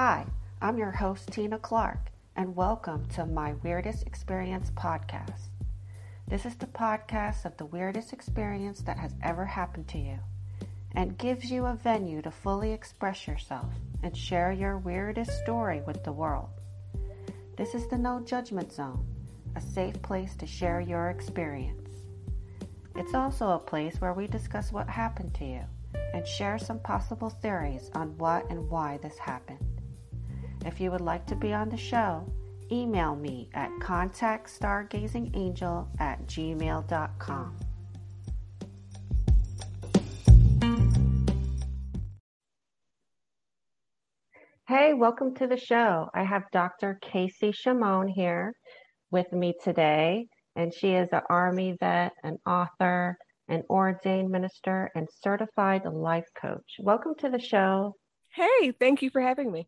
Hi, I'm your host, Tina Clark, and welcome to my Weirdest Experience podcast. This is the podcast of the weirdest experience that has ever happened to you and gives you a venue to fully express yourself and share your weirdest story with the world. This is the No Judgment Zone, a safe place to share your experience. It's also a place where we discuss what happened to you and share some possible theories on what and why this happened. If you would like to be on the show, email me at contactstargazingangel at gmail.com. Hey, welcome to the show. I have Dr. Casey Shimon here with me today, and she is an Army vet, an author, an ordained minister, and certified life coach. Welcome to the show. Hey, thank you for having me.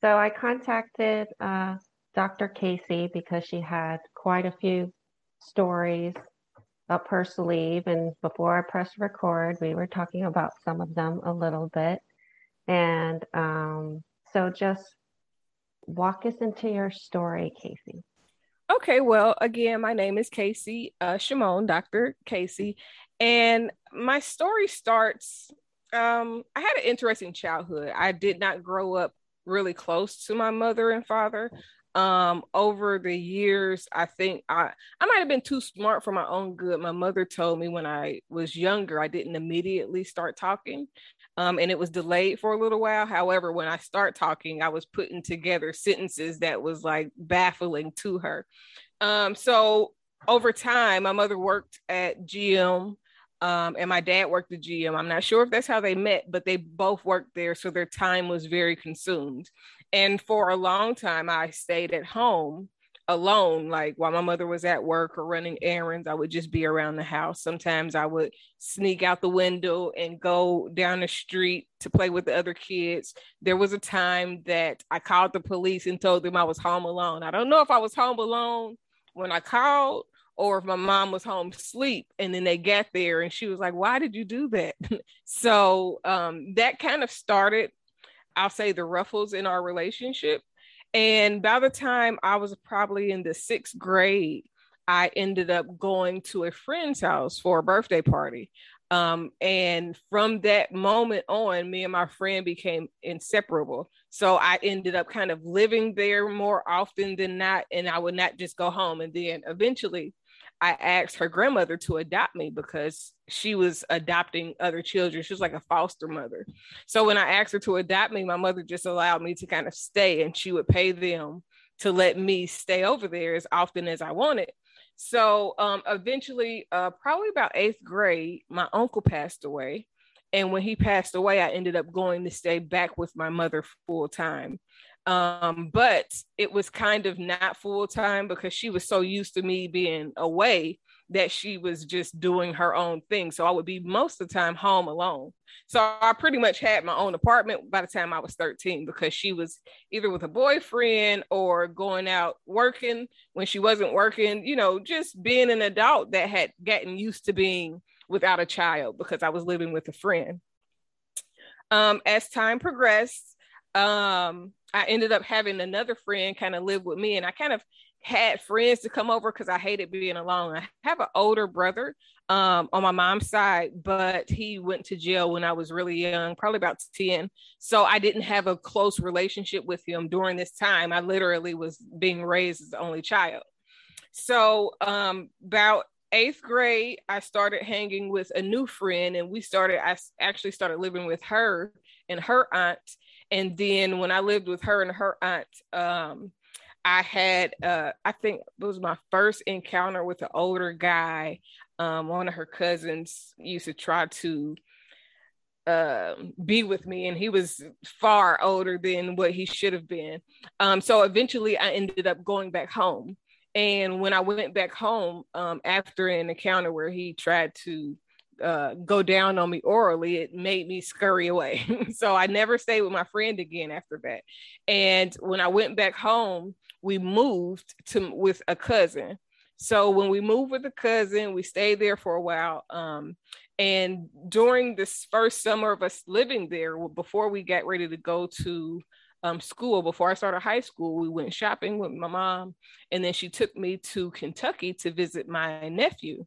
So I contacted uh, Dr. Casey because she had quite a few stories up her sleeve. And before I pressed record, we were talking about some of them a little bit. And um, so just walk us into your story, Casey. Okay, well, again, my name is Casey uh, Shimon, Dr. Casey, and my story starts. Um, I had an interesting childhood. I did not grow up really close to my mother and father. Um, over the years, I think I I might have been too smart for my own good. My mother told me when I was younger, I didn't immediately start talking um, and it was delayed for a little while. However, when I start talking, I was putting together sentences that was like baffling to her. Um, so over time, my mother worked at GM. Um, and my dad worked at GM. I'm not sure if that's how they met, but they both worked there. So their time was very consumed. And for a long time, I stayed at home alone like while my mother was at work or running errands i would just be around the house sometimes i would sneak out the window and go down the street to play with the other kids there was a time that i called the police and told them i was home alone i don't know if i was home alone when i called or if my mom was home sleep and then they got there and she was like why did you do that so um, that kind of started i'll say the ruffles in our relationship and by the time I was probably in the sixth grade, I ended up going to a friend's house for a birthday party. Um, and from that moment on, me and my friend became inseparable. So I ended up kind of living there more often than not, and I would not just go home. And then eventually, I asked her grandmother to adopt me because she was adopting other children. She was like a foster mother. So when I asked her to adopt me, my mother just allowed me to kind of stay and she would pay them to let me stay over there as often as I wanted. So um, eventually, uh, probably about eighth grade, my uncle passed away. And when he passed away, I ended up going to stay back with my mother full time. Um, but it was kind of not full time because she was so used to me being away that she was just doing her own thing. So I would be most of the time home alone. So I pretty much had my own apartment by the time I was 13 because she was either with a boyfriend or going out working when she wasn't working, you know, just being an adult that had gotten used to being without a child because I was living with a friend. Um, as time progressed, um, I ended up having another friend kind of live with me, and I kind of had friends to come over because I hated being alone. I have an older brother um, on my mom's side, but he went to jail when I was really young, probably about 10. So I didn't have a close relationship with him during this time. I literally was being raised as the only child. So um, about eighth grade, I started hanging with a new friend, and we started, I actually started living with her and her aunt and then when I lived with her and her aunt, um, I had uh, I think it was my first encounter with an older guy. Um, one of her cousins used to try to uh, be with me, and he was far older than what he should have been. Um, so eventually, I ended up going back home. And when I went back home um, after an encounter where he tried to uh, go down on me orally, it made me scurry away. so I never stayed with my friend again after that. And when I went back home, we moved to with a cousin. So when we moved with a cousin, we stayed there for a while. Um, and during this first summer of us living there, before we got ready to go to um, school before I started high school. We went shopping with my mom, and then she took me to Kentucky to visit my nephew.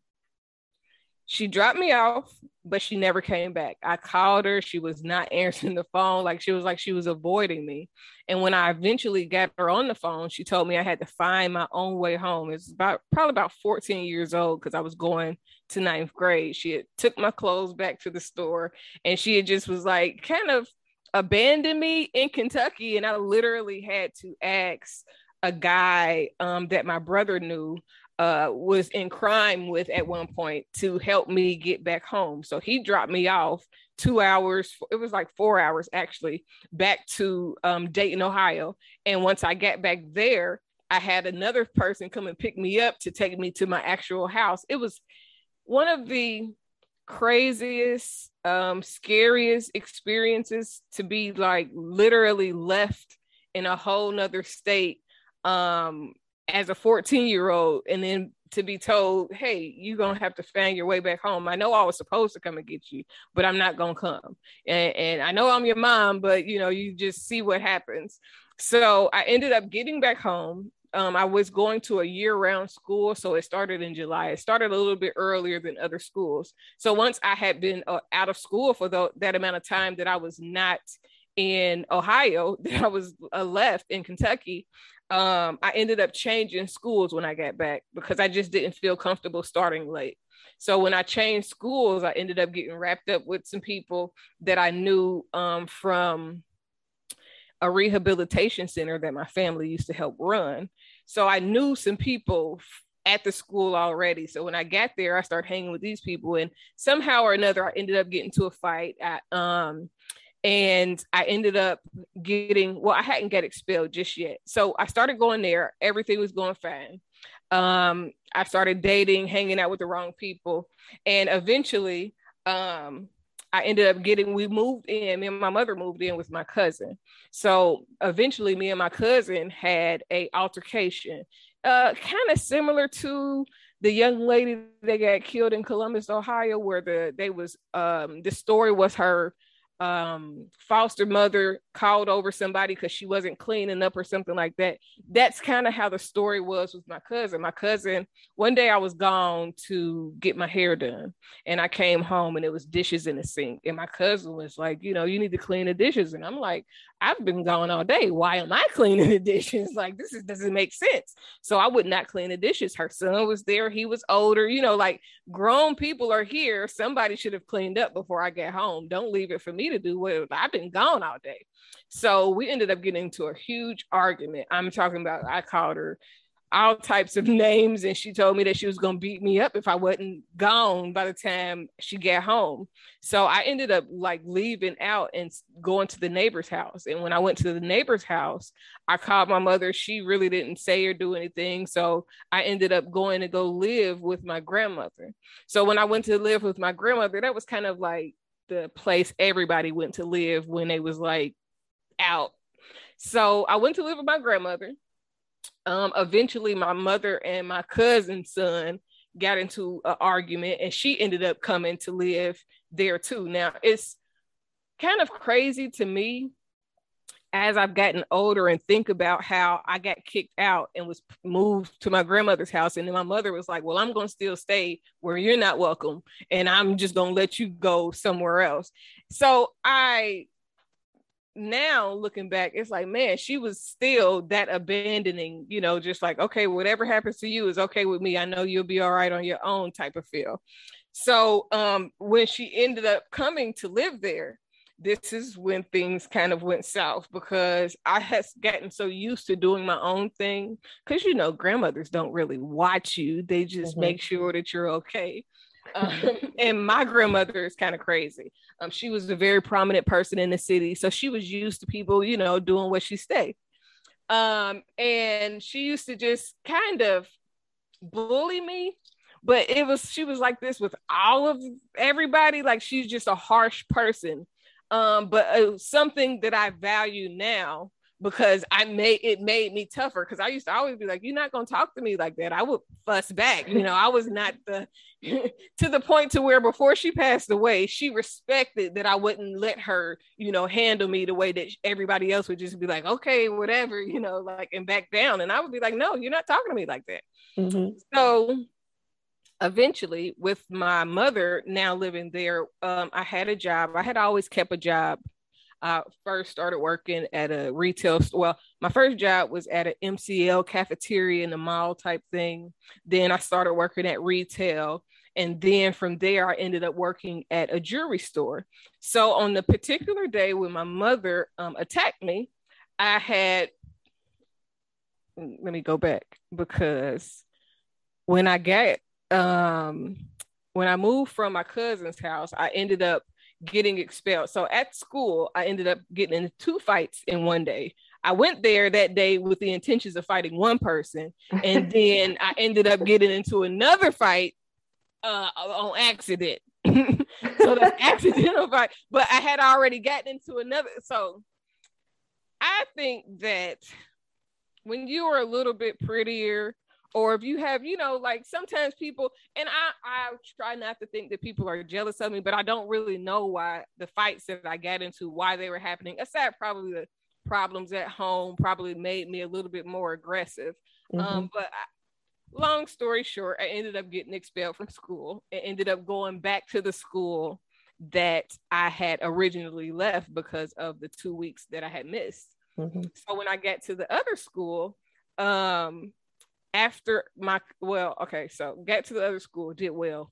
She dropped me off, but she never came back. I called her. She was not answering the phone. Like she was like she was avoiding me. And when I eventually got her on the phone, she told me I had to find my own way home. It's about probably about 14 years old because I was going to ninth grade. She had took my clothes back to the store and she had just was like kind of abandoned me in Kentucky. And I literally had to ask a guy um, that my brother knew uh, was in crime with at one point to help me get back home. So he dropped me off two hours, it was like four hours actually, back to um, Dayton, Ohio. And once I got back there, I had another person come and pick me up to take me to my actual house. It was one of the craziest, um, scariest experiences to be like literally left in a whole nother state um as a 14 year old and then to be told, hey, you're gonna have to find your way back home. I know I was supposed to come and get you, but I'm not gonna come. And, and I know I'm your mom, but you know, you just see what happens. So I ended up getting back home. Um, I was going to a year-round school, so it started in July. It started a little bit earlier than other schools. So once I had been uh, out of school for the, that amount of time that I was not in Ohio, that I was uh, left in Kentucky, um, I ended up changing schools when I got back because I just didn't feel comfortable starting late. So when I changed schools, I ended up getting wrapped up with some people that I knew um, from a rehabilitation center that my family used to help run. So I knew some people at the school already. So when I got there, I started hanging with these people, and somehow or another, I ended up getting to a fight. At, um, and I ended up getting well, I hadn't get expelled just yet. So I started going there. Everything was going fine. Um, I started dating, hanging out with the wrong people, and eventually, um, I ended up getting. We moved in. Me and my mother moved in with my cousin. So eventually, me and my cousin had a altercation, uh, kind of similar to the young lady that got killed in Columbus, Ohio, where the they was um the story was her um, foster mother called over somebody because she wasn't cleaning up or something like that. That's kind of how the story was with my cousin. My cousin, one day I was gone to get my hair done and I came home and it was dishes in the sink. And my cousin was like, you know, you need to clean the dishes. And I'm like, I've been gone all day. Why am I cleaning the dishes? Like, this is, doesn't make sense. So I would not clean the dishes. Her son was there. He was older. You know, like grown people are here. Somebody should have cleaned up before I get home. Don't leave it for me to do what I've been gone all day. So we ended up getting into a huge argument. I'm talking about, I called her all types of names and she told me that she was going to beat me up if I wasn't gone by the time she got home. So I ended up like leaving out and going to the neighbor's house. And when I went to the neighbor's house, I called my mother. She really didn't say or do anything. So I ended up going to go live with my grandmother. So when I went to live with my grandmother, that was kind of like the place everybody went to live when they was like out. So I went to live with my grandmother um, eventually my mother and my cousin's son got into an argument and she ended up coming to live there too. Now it's kind of crazy to me as I've gotten older and think about how I got kicked out and was moved to my grandmother's house. And then my mother was like, Well, I'm going to still stay where you're not welcome. And I'm just going to let you go somewhere else. So I now looking back, it's like, man, she was still that abandoning, you know, just like, okay, whatever happens to you is okay with me. I know you'll be all right on your own type of feel. So um when she ended up coming to live there, this is when things kind of went south because I had gotten so used to doing my own thing. Cause you know, grandmothers don't really watch you, they just mm-hmm. make sure that you're okay. Um, and my grandmother is kind of crazy. Um, she was a very prominent person in the city, so she was used to people, you know, doing what she say. Um, and she used to just kind of bully me, but it was she was like this with all of everybody. Like she's just a harsh person. Um, but uh, something that I value now because I made it made me tougher because I used to always be like, You're not gonna talk to me like that. I would fuss back. You know, I was not the to the point to where before she passed away, she respected that I wouldn't let her, you know, handle me the way that everybody else would just be like, okay, whatever, you know, like and back down. And I would be like, No, you're not talking to me like that. Mm-hmm. So eventually with my mother now living there um, i had a job i had always kept a job I first started working at a retail store. Well, my first job was at an MCL cafeteria in the mall type thing. Then I started working at retail. And then from there, I ended up working at a jewelry store. So on the particular day when my mother um, attacked me, I had, let me go back because when I got, um, when I moved from my cousin's house, I ended up getting expelled. So at school, I ended up getting into two fights in one day. I went there that day with the intentions of fighting one person, and then I ended up getting into another fight uh, on accident. so the accidental fight, but I had already gotten into another. So I think that when you are a little bit prettier or if you have you know like sometimes people and i i try not to think that people are jealous of me but i don't really know why the fights that i got into why they were happening aside probably the problems at home probably made me a little bit more aggressive um, mm-hmm. um but I, long story short i ended up getting expelled from school and ended up going back to the school that i had originally left because of the two weeks that i had missed mm-hmm. so when i got to the other school um after my well, okay, so got to the other school, did well,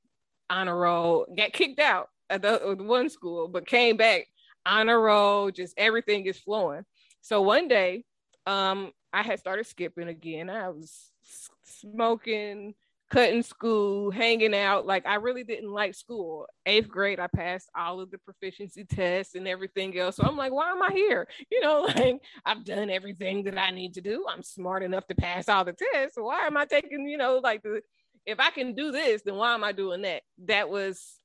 honor roll, got kicked out at the, the one school, but came back honor roll, just everything is flowing. So one day, um, I had started skipping again. I was smoking, cutting school, hanging out. Like I really didn't like school. Eighth grade, I passed all of the proficiency tests and everything else. So I'm like, why am I here? You know, like I've done everything that I need to do. I'm smart enough to pass all the tests. So why am I taking, you know, like the if I can do this, then why am I doing that? That was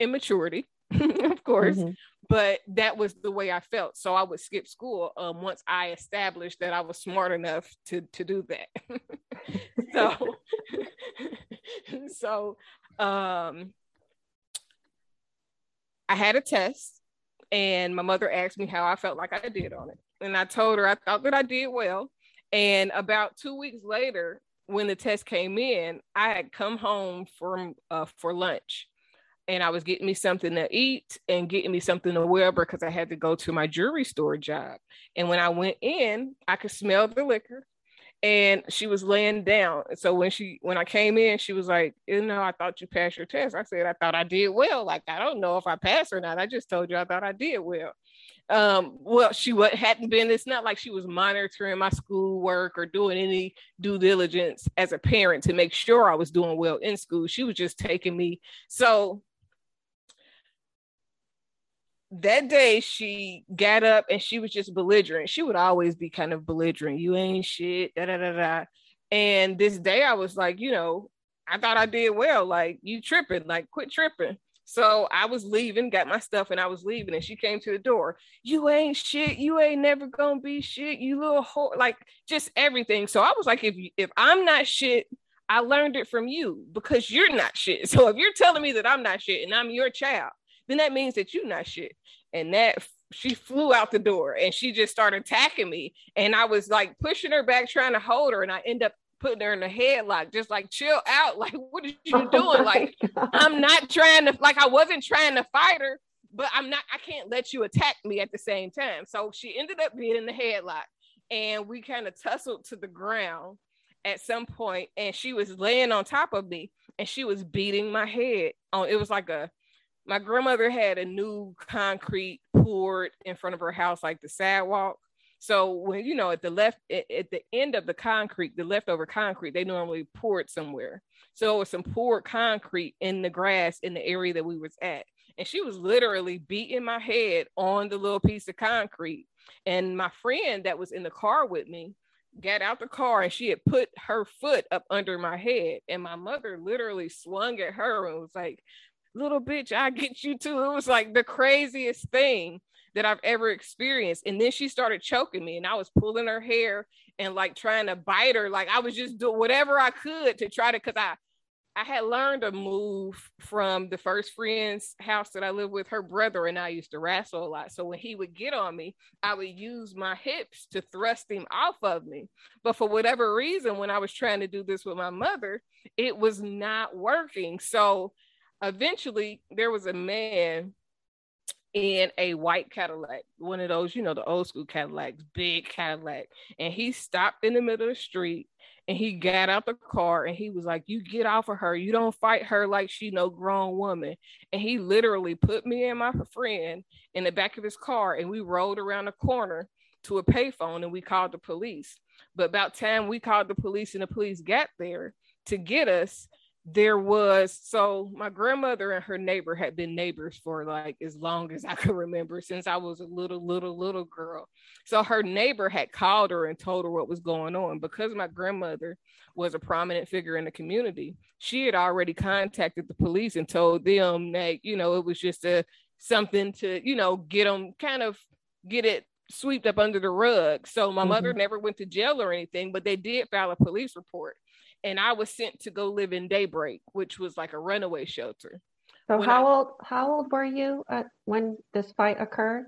immaturity, of course. Mm-hmm. But that was the way I felt. So I would skip school um, once I established that I was smart enough to to do that. so so um, I had a test and my mother asked me how I felt like I did on it. And I told her I thought that I did well. And about two weeks later, when the test came in, I had come home from uh, for lunch and I was getting me something to eat and getting me something to wear because I had to go to my jewelry store job. And when I went in, I could smell the liquor and she was laying down. So when she when I came in, she was like, you know, I thought you passed your test. I said, I thought I did well. Like I don't know if I passed or not. I just told you I thought I did well. Um, well, she what hadn't been. It's not like she was monitoring my schoolwork or doing any due diligence as a parent to make sure I was doing well in school. She was just taking me. So that day she got up and she was just belligerent. She would always be kind of belligerent. You ain't shit. Da da da da. And this day I was like, you know, I thought I did well. Like you tripping. Like quit tripping. So I was leaving, got my stuff, and I was leaving, and she came to the door. You ain't shit. You ain't never gonna be shit. You little whore. Like just everything. So I was like, if if I'm not shit, I learned it from you because you're not shit. So if you're telling me that I'm not shit and I'm your child, then that means that you're not shit. And that she flew out the door and she just started attacking me. And I was like pushing her back, trying to hold her, and I end up putting her in a headlock, just like chill out. Like, what are you oh doing? like, I'm not trying to, like, I wasn't trying to fight her, but I'm not, I can't let you attack me at the same time. So she ended up being in the headlock and we kind of tussled to the ground at some point and she was laying on top of me and she was beating my head on it was like a my grandmother had a new concrete poured in front of her house, like the sidewalk. So when you know at the left at, the end of the concrete, the leftover concrete, they normally pour it somewhere. So it was some poured concrete in the grass in the area that we was at. And she was literally beating my head on the little piece of concrete. And my friend that was in the car with me got out the car and she had put her foot up under my head. And my mother literally swung at her and was like, little bitch, I get you too. It was like the craziest thing. that I've ever experienced. And then she started choking me, and I was pulling her hair and like trying to bite her. Like I was just doing whatever I could to try to, because I I had learned a move from the first friend's house that I lived with. Her brother and I used to wrestle a lot. So when he would get on me, I would use my hips to thrust him off of me. But for whatever reason, when I was trying to do this with my mother, it was not working. So eventually, there was a man in a white Cadillac, one of those, you know, the old school Cadillacs, big Cadillac. And he stopped in the middle of the street and he got out the car and he was like, You get off of her. You don't fight her like she no grown woman. And he literally put me and my friend in the back of his car and we rolled around the corner to a payphone and we called the police. But about time we called the police and the police got there to get us, there was so my grandmother and her neighbor had been neighbors for like as long as I could remember since I was a little little little girl. So her neighbor had called her and told her what was going on because my grandmother was a prominent figure in the community. She had already contacted the police and told them that you know it was just a something to you know get them kind of get it swept up under the rug. So my mm-hmm. mother never went to jail or anything, but they did file a police report and I was sent to go live in Daybreak, which was like a runaway shelter. So when how I, old how old were you when this fight occurred?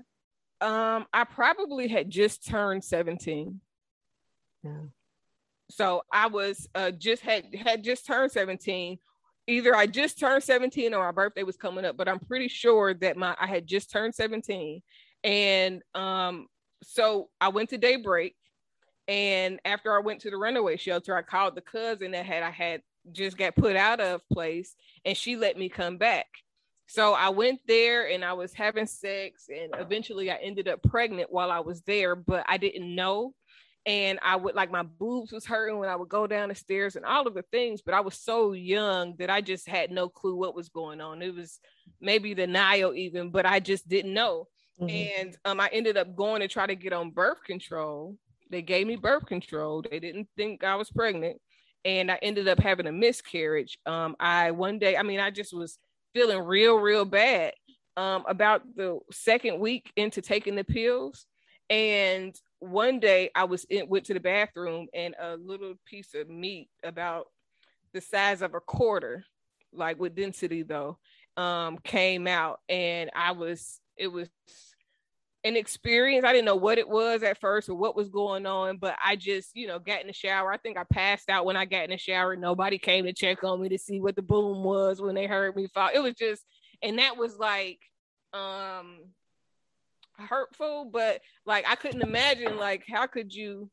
Um, I probably had just turned 17. Yeah. So I was uh, just had had just turned 17. Either I just turned 17 or my birthday was coming up, but I'm pretty sure that my I had just turned 17. And um, so I went to Daybreak and after I went to the runaway shelter, I called the cousin that had I had just got put out of place, and she let me come back. So I went there and I was having sex, and eventually I ended up pregnant while I was there, but I didn't know. And I would like my boobs was hurting when I would go down the stairs and all of the things, but I was so young that I just had no clue what was going on. It was maybe the Nile even, but I just didn't know. Mm-hmm. And um, I ended up going to try to get on birth control they gave me birth control. They didn't think I was pregnant. And I ended up having a miscarriage. Um, I one day, I mean, I just was feeling real, real bad. Um, about the second week into taking the pills. And one day I was in, went to the bathroom and a little piece of meat about the size of a quarter, like with density though, um, came out. And I was, it was an experience. I didn't know what it was at first or what was going on, but I just, you know, got in the shower. I think I passed out when I got in the shower. Nobody came to check on me to see what the boom was when they heard me fall. It was just, and that was like, um, hurtful, but like I couldn't imagine, like, how could you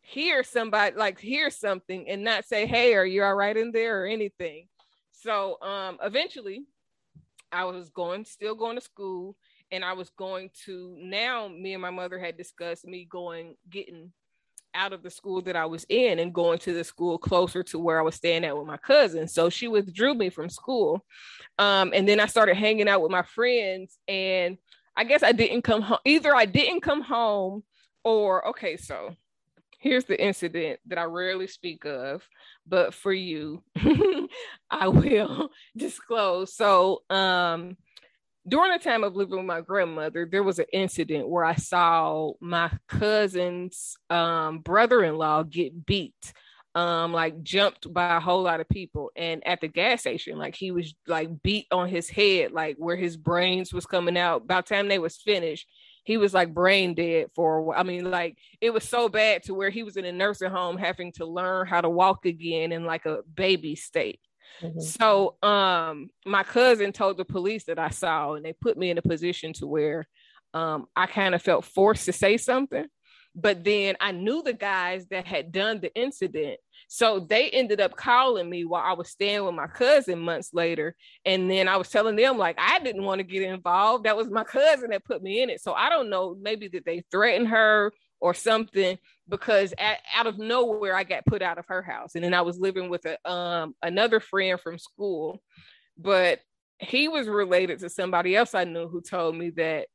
hear somebody, like, hear something and not say, hey, are you all right in there or anything? So, um, eventually, I was going, still going to school and I was going to now me and my mother had discussed me going getting out of the school that I was in and going to the school closer to where I was staying at with my cousin. So she withdrew me from school. Um, and then I started hanging out with my friends and I guess I didn't come home. Either I didn't come home or okay, so here's the incident that I rarely speak of, but for you, I will disclose. So um during the time of living with my grandmother, there was an incident where I saw my cousin's um, brother-in-law get beat, um, like jumped by a whole lot of people. And at the gas station, like he was like beat on his head, like where his brains was coming out. By the time they was finished, he was like brain dead for I mean, like it was so bad to where he was in a nursing home having to learn how to walk again in like a baby state. Mm-hmm. So um my cousin told the police that I saw and they put me in a position to where um I kind of felt forced to say something. But then I knew the guys that had done the incident. So they ended up calling me while I was staying with my cousin months later. And then I was telling them, like, I didn't want to get involved. That was my cousin that put me in it. So I don't know, maybe that they threatened her or something because at, out of nowhere I got put out of her house. And then I was living with a um another friend from school but he was related to somebody else I knew who told me that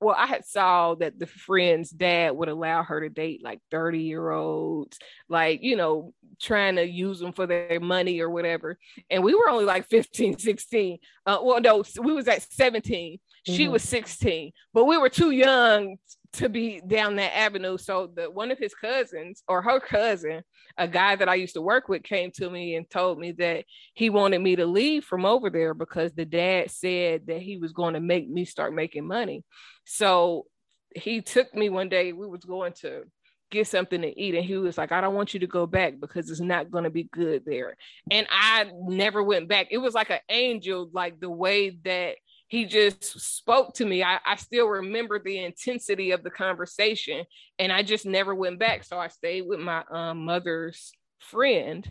well I had saw that the friend's dad would allow her to date like 30 year olds like you know trying to use them for their money or whatever. And we were only like 15 16 uh, well no we was at 17 She mm-hmm. was 16, but we were too young to be down that avenue. So the one of his cousins or her cousin, a guy that I used to work with, came to me and told me that he wanted me to leave from over there because the dad said that he was going to make me start making money. So he took me one day. We was going to get something to eat and he was like i don't want you to go back because it's not going to be good there and i never went back it was like an angel like the way that he just spoke to me. I, I still remember the intensity of the conversation and i just never went back. So i stayed with my um, mother's friend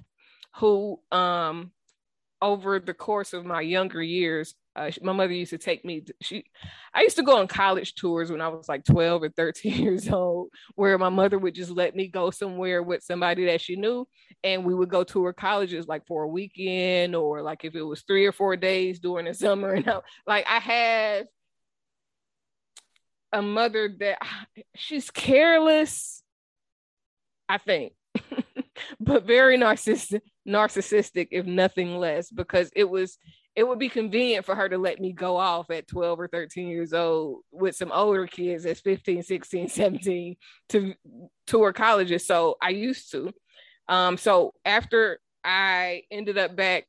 who um over the course of my younger years uh, my mother used to take me she i used to go on college tours when i was like 12 or 13 years old where my mother would just let me go somewhere with somebody that she knew and we would go tour colleges like for a weekend or like if it was three or four days during the summer and I, like i have a mother that she's careless i think but very narcissistic narcissistic if nothing less because it was it would be convenient for her to let me go off at 12 or 13 years old with some older kids at 15 16 17 to tour colleges. So i used to. Um so after i ended up back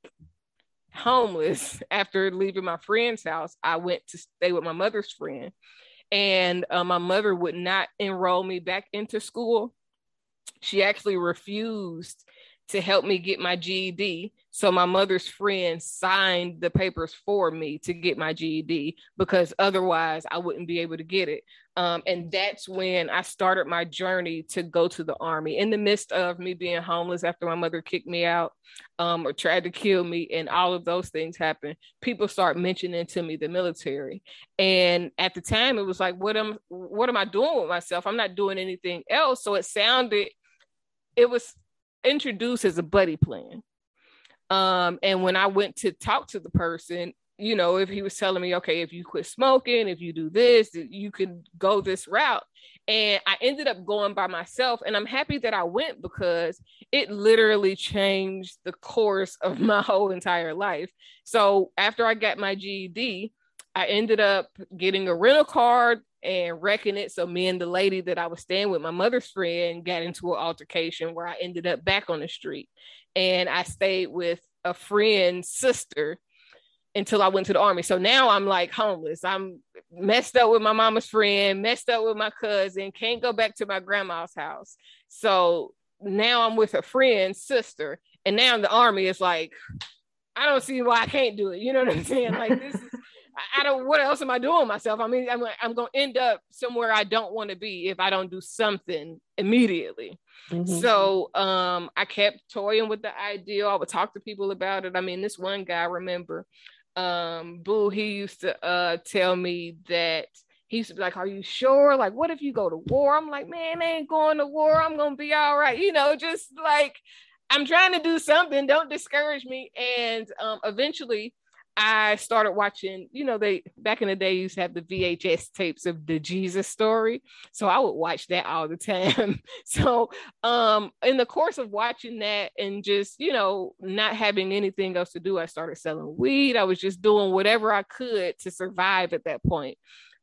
homeless after leaving my friend's house i went to stay with my mother's friend. And uh, my mother would not enroll me back into school. She actually refused to help me get my GED. So my mother's friend signed the papers for me to get my GED because otherwise I wouldn't be able to get it. Um, and that's when I started my journey to go to the army. In the midst of me being homeless after my mother kicked me out um, or tried to kill me, and all of those things happened, people start mentioning to me the military. And at the time, it was like, what am what am I doing with myself? I'm not doing anything else. So it sounded, it was introduced as a buddy plan. Um, and when I went to talk to the person, you know, if he was telling me, okay, if you quit smoking, if you do this, you can go this route. And I ended up going by myself. And I'm happy that I went because it literally changed the course of my whole entire life. So after I got my GED, I ended up getting a rental car and wrecking it. So me and the lady that I was staying with, my mother's friend, got into an altercation where I ended up back on the street. And I stayed with a friend's sister until I went to the army. So now I'm like homeless. I'm messed up with my mama's friend, messed up with my cousin, can't go back to my grandma's house. So now I'm with a friend's sister. And now the army is like, I don't see why I can't do it. You know what I'm saying? Like this is I don't. What else am I doing myself? I mean, I'm I'm to end up somewhere I don't want to be if I don't do something immediately. Mm-hmm. So um, I kept toying with the idea. I would talk to people about it. I mean, this one guy, I remember, um, Boo, he used to uh, tell me that he used to be like, Are you sure? Like, what if you go to war? I'm like, Man, I ain't going to war. I'm going to be all right. You know, just like I'm trying to do something. Don't discourage me. And um, eventually, I started watching, you know, they back in the day used to have the VHS tapes of the Jesus story. So I would watch that all the time. so um in the course of watching that and just, you know, not having anything else to do, I started selling weed. I was just doing whatever I could to survive at that point.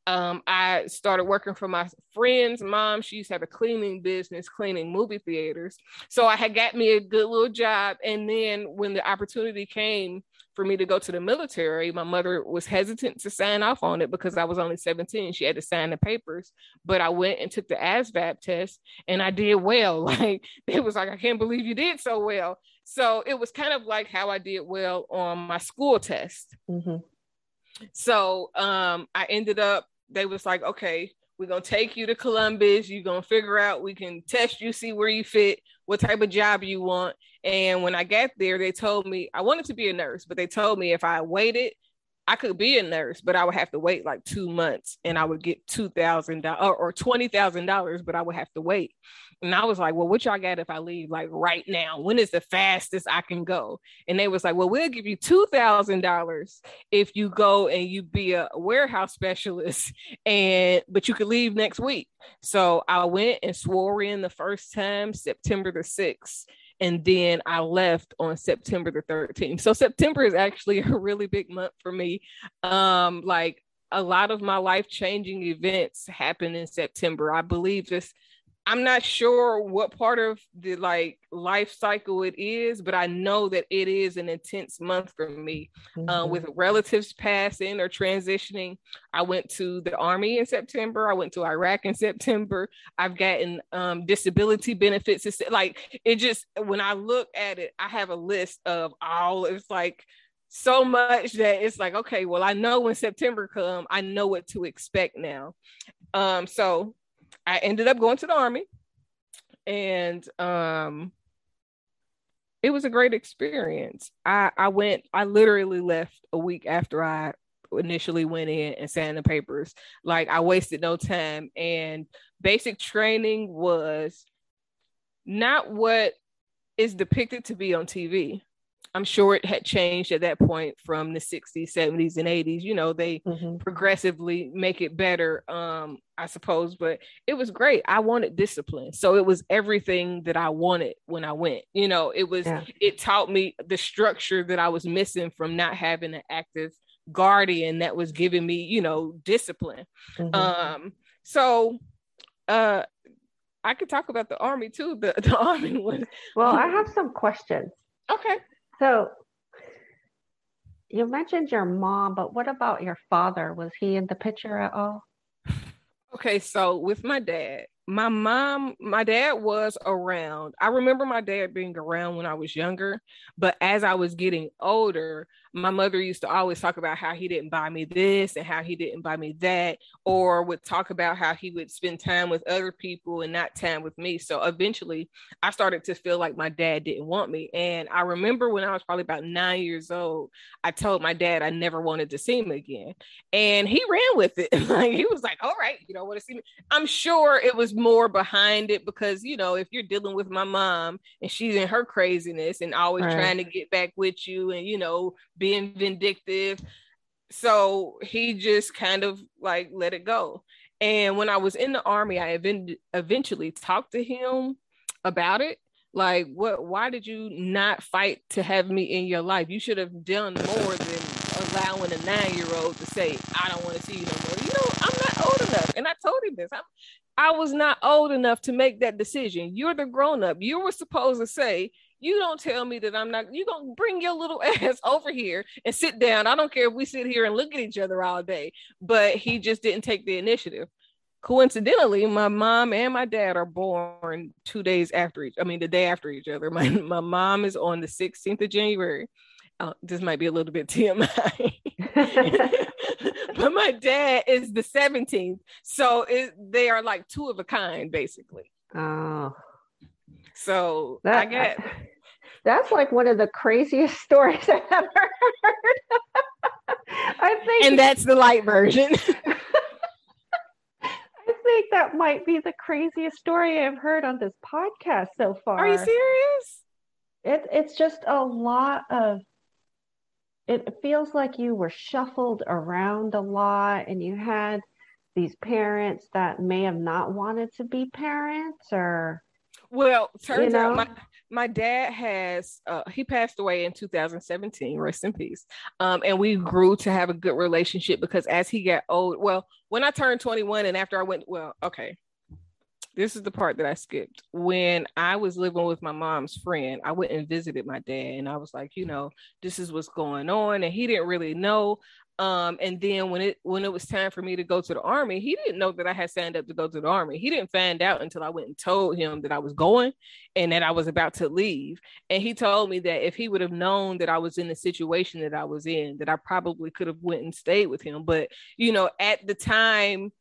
Um, I started working for my friend's mom. She used to have a cleaning business, cleaning movie theaters. So I had got me a good little job. And then when the opportunity came for me to go to the military, my mother was hesitant to sign off on it because I was only 17. She had to sign the papers, but I went and took the ASVAB test and I did well. Like it was like, I can't believe you did so well. So it was kind of like how I did well on my school test. Mm-hmm. So um, I ended up, they was like, okay, we're gonna take you to Columbus. You're gonna figure out we can test you, see where you fit, what type of job you want. And when I got there, they told me I wanted to be a nurse, but they told me if I waited, I could be a nurse, but I would have to wait like two months and I would get two thousand dollars or twenty thousand dollars, but I would have to wait. And I was like, well, what y'all got if I leave like right now? When is the fastest I can go? And they was like, well, we'll give you two thousand dollars if you go and you be a warehouse specialist, and but you could leave next week. So I went and swore in the first time, September the sixth. And then I left on September the 13th. So September is actually a really big month for me. Um, like a lot of my life changing events happened in September. I believe this I'm not sure what part of the like life cycle it is, but I know that it is an intense month for me. Uh, mm-hmm. Uh, with relatives passing or transitioning, I went to the army in September. I went to Iraq in September. I've gotten um, disability benefits. It's like it just when I look at it, I have a list of all. It's like so much that it's like okay, well I know when September come, I know what to expect now. Um, so I ended up going to the army and um it was a great experience. I I went I literally left a week after I initially went in and signed the papers. Like I wasted no time and basic training was not what is depicted to be on TV. I'm sure it had changed at that point from the 60s, 70s, and 80s. You know, they mm-hmm. progressively make it better, um, I suppose, but it was great. I wanted discipline. So it was everything that I wanted when I went. You know, it was, yeah. it taught me the structure that I was missing from not having an active guardian that was giving me, you know, discipline. Mm-hmm. Um, so, uh, I could talk about the army too. The, the army one. Well, I have some questions. Okay. So you mentioned your mom, but what about your father? Was he in the picture at all? Okay, so with my dad, my mom, my dad was around. I remember my dad being around when I was younger, but as I was getting older, my mother used to always talk about how he didn't buy me this and how he didn't buy me that, or would talk about how he would spend time with other people and not time with me. So eventually I started to feel like my dad didn't want me. And I remember when I was probably about nine years old, I told my dad I never wanted to see him again. And he ran with it. like he was like, all right, you don't want to see me. I'm sure it was more behind it because, you know, if you're dealing with my mom and she's in her craziness and always right. trying to get back with you and, you know, being vindictive. So he just kind of like let it go. And when I was in the army, I eventually talked to him about it. Like, what? Why did you not fight to have me in your life? You should have done more than allowing a nine-year-old to say, "I don't want to see you no more." You know, I'm not old enough, and I told him this. I'm, I was not old enough to make that decision. You're the grown-up. You were supposed to say, you don't tell me that I'm not, you gonna bring your little ass over here and sit down. I don't care if we sit here and look at each other all day, but he just didn't take the initiative. Coincidentally, my mom and my dad are born two days after each, I mean, the day after each other. My, my mom is on the 16th of January. Uh, this might be a little bit TMI, but my dad is the 17th. So it, they are like two of a kind, basically. Oh. So that, I get that's like one of the craziest stories I've ever heard. I think, and that's the light version. I think that might be the craziest story I've heard on this podcast so far. Are you serious? It, it's just a lot of. It feels like you were shuffled around a lot, and you had these parents that may have not wanted to be parents, or well, turns you know? out my my dad has uh, he passed away in 2017 rest in peace. Um, and we grew to have a good relationship because as he got old well when i turned 21 and after i went well okay. This is the part that i skipped. When i was living with my mom's friend i went and visited my dad and i was like you know this is what's going on. And he didn't really know um, and then when it when it was time for me to go to the army, he didn't know that I had signed up to go to the army. He didn't find out until I went and told him that I was going and that I was about to leave. And he told me that if he would have known that I was in the situation that I was in, that I probably could have went and stayed with him. But you know, at the time,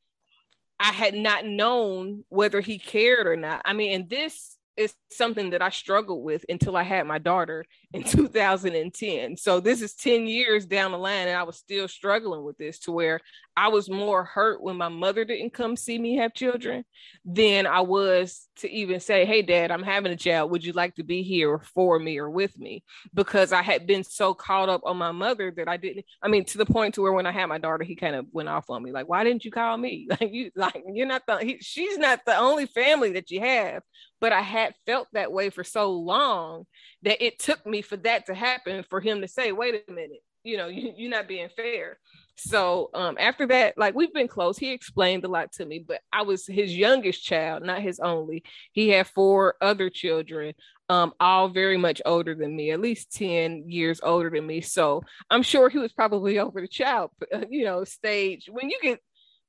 I had not known whether he cared or not. I mean, and this is something that I struggled with until I had my daughter in 2010. So this is 10 years down the line, and I was still struggling with this to where I was more hurt when my mother didn't come see me have children than I was to even say, Hey, dad, I'm having a child. Would you like to be here for me or with me? Because I had been so caught up on my mother that I didn't, I mean, to the point to where when I had my daughter, he kind of went off on me, like, Why didn't you call me? Like, you, like, you're not the, he, she's not the only family that you have. But I had felt that way for so long that it took me for that to happen for him to say, Wait a minute, you know, you, you're not being fair. So um, after that, like we've been close. He explained a lot to me, but I was his youngest child, not his only. He had four other children, um, all very much older than me, at least 10 years older than me. So I'm sure he was probably over the child, you know, stage. When you get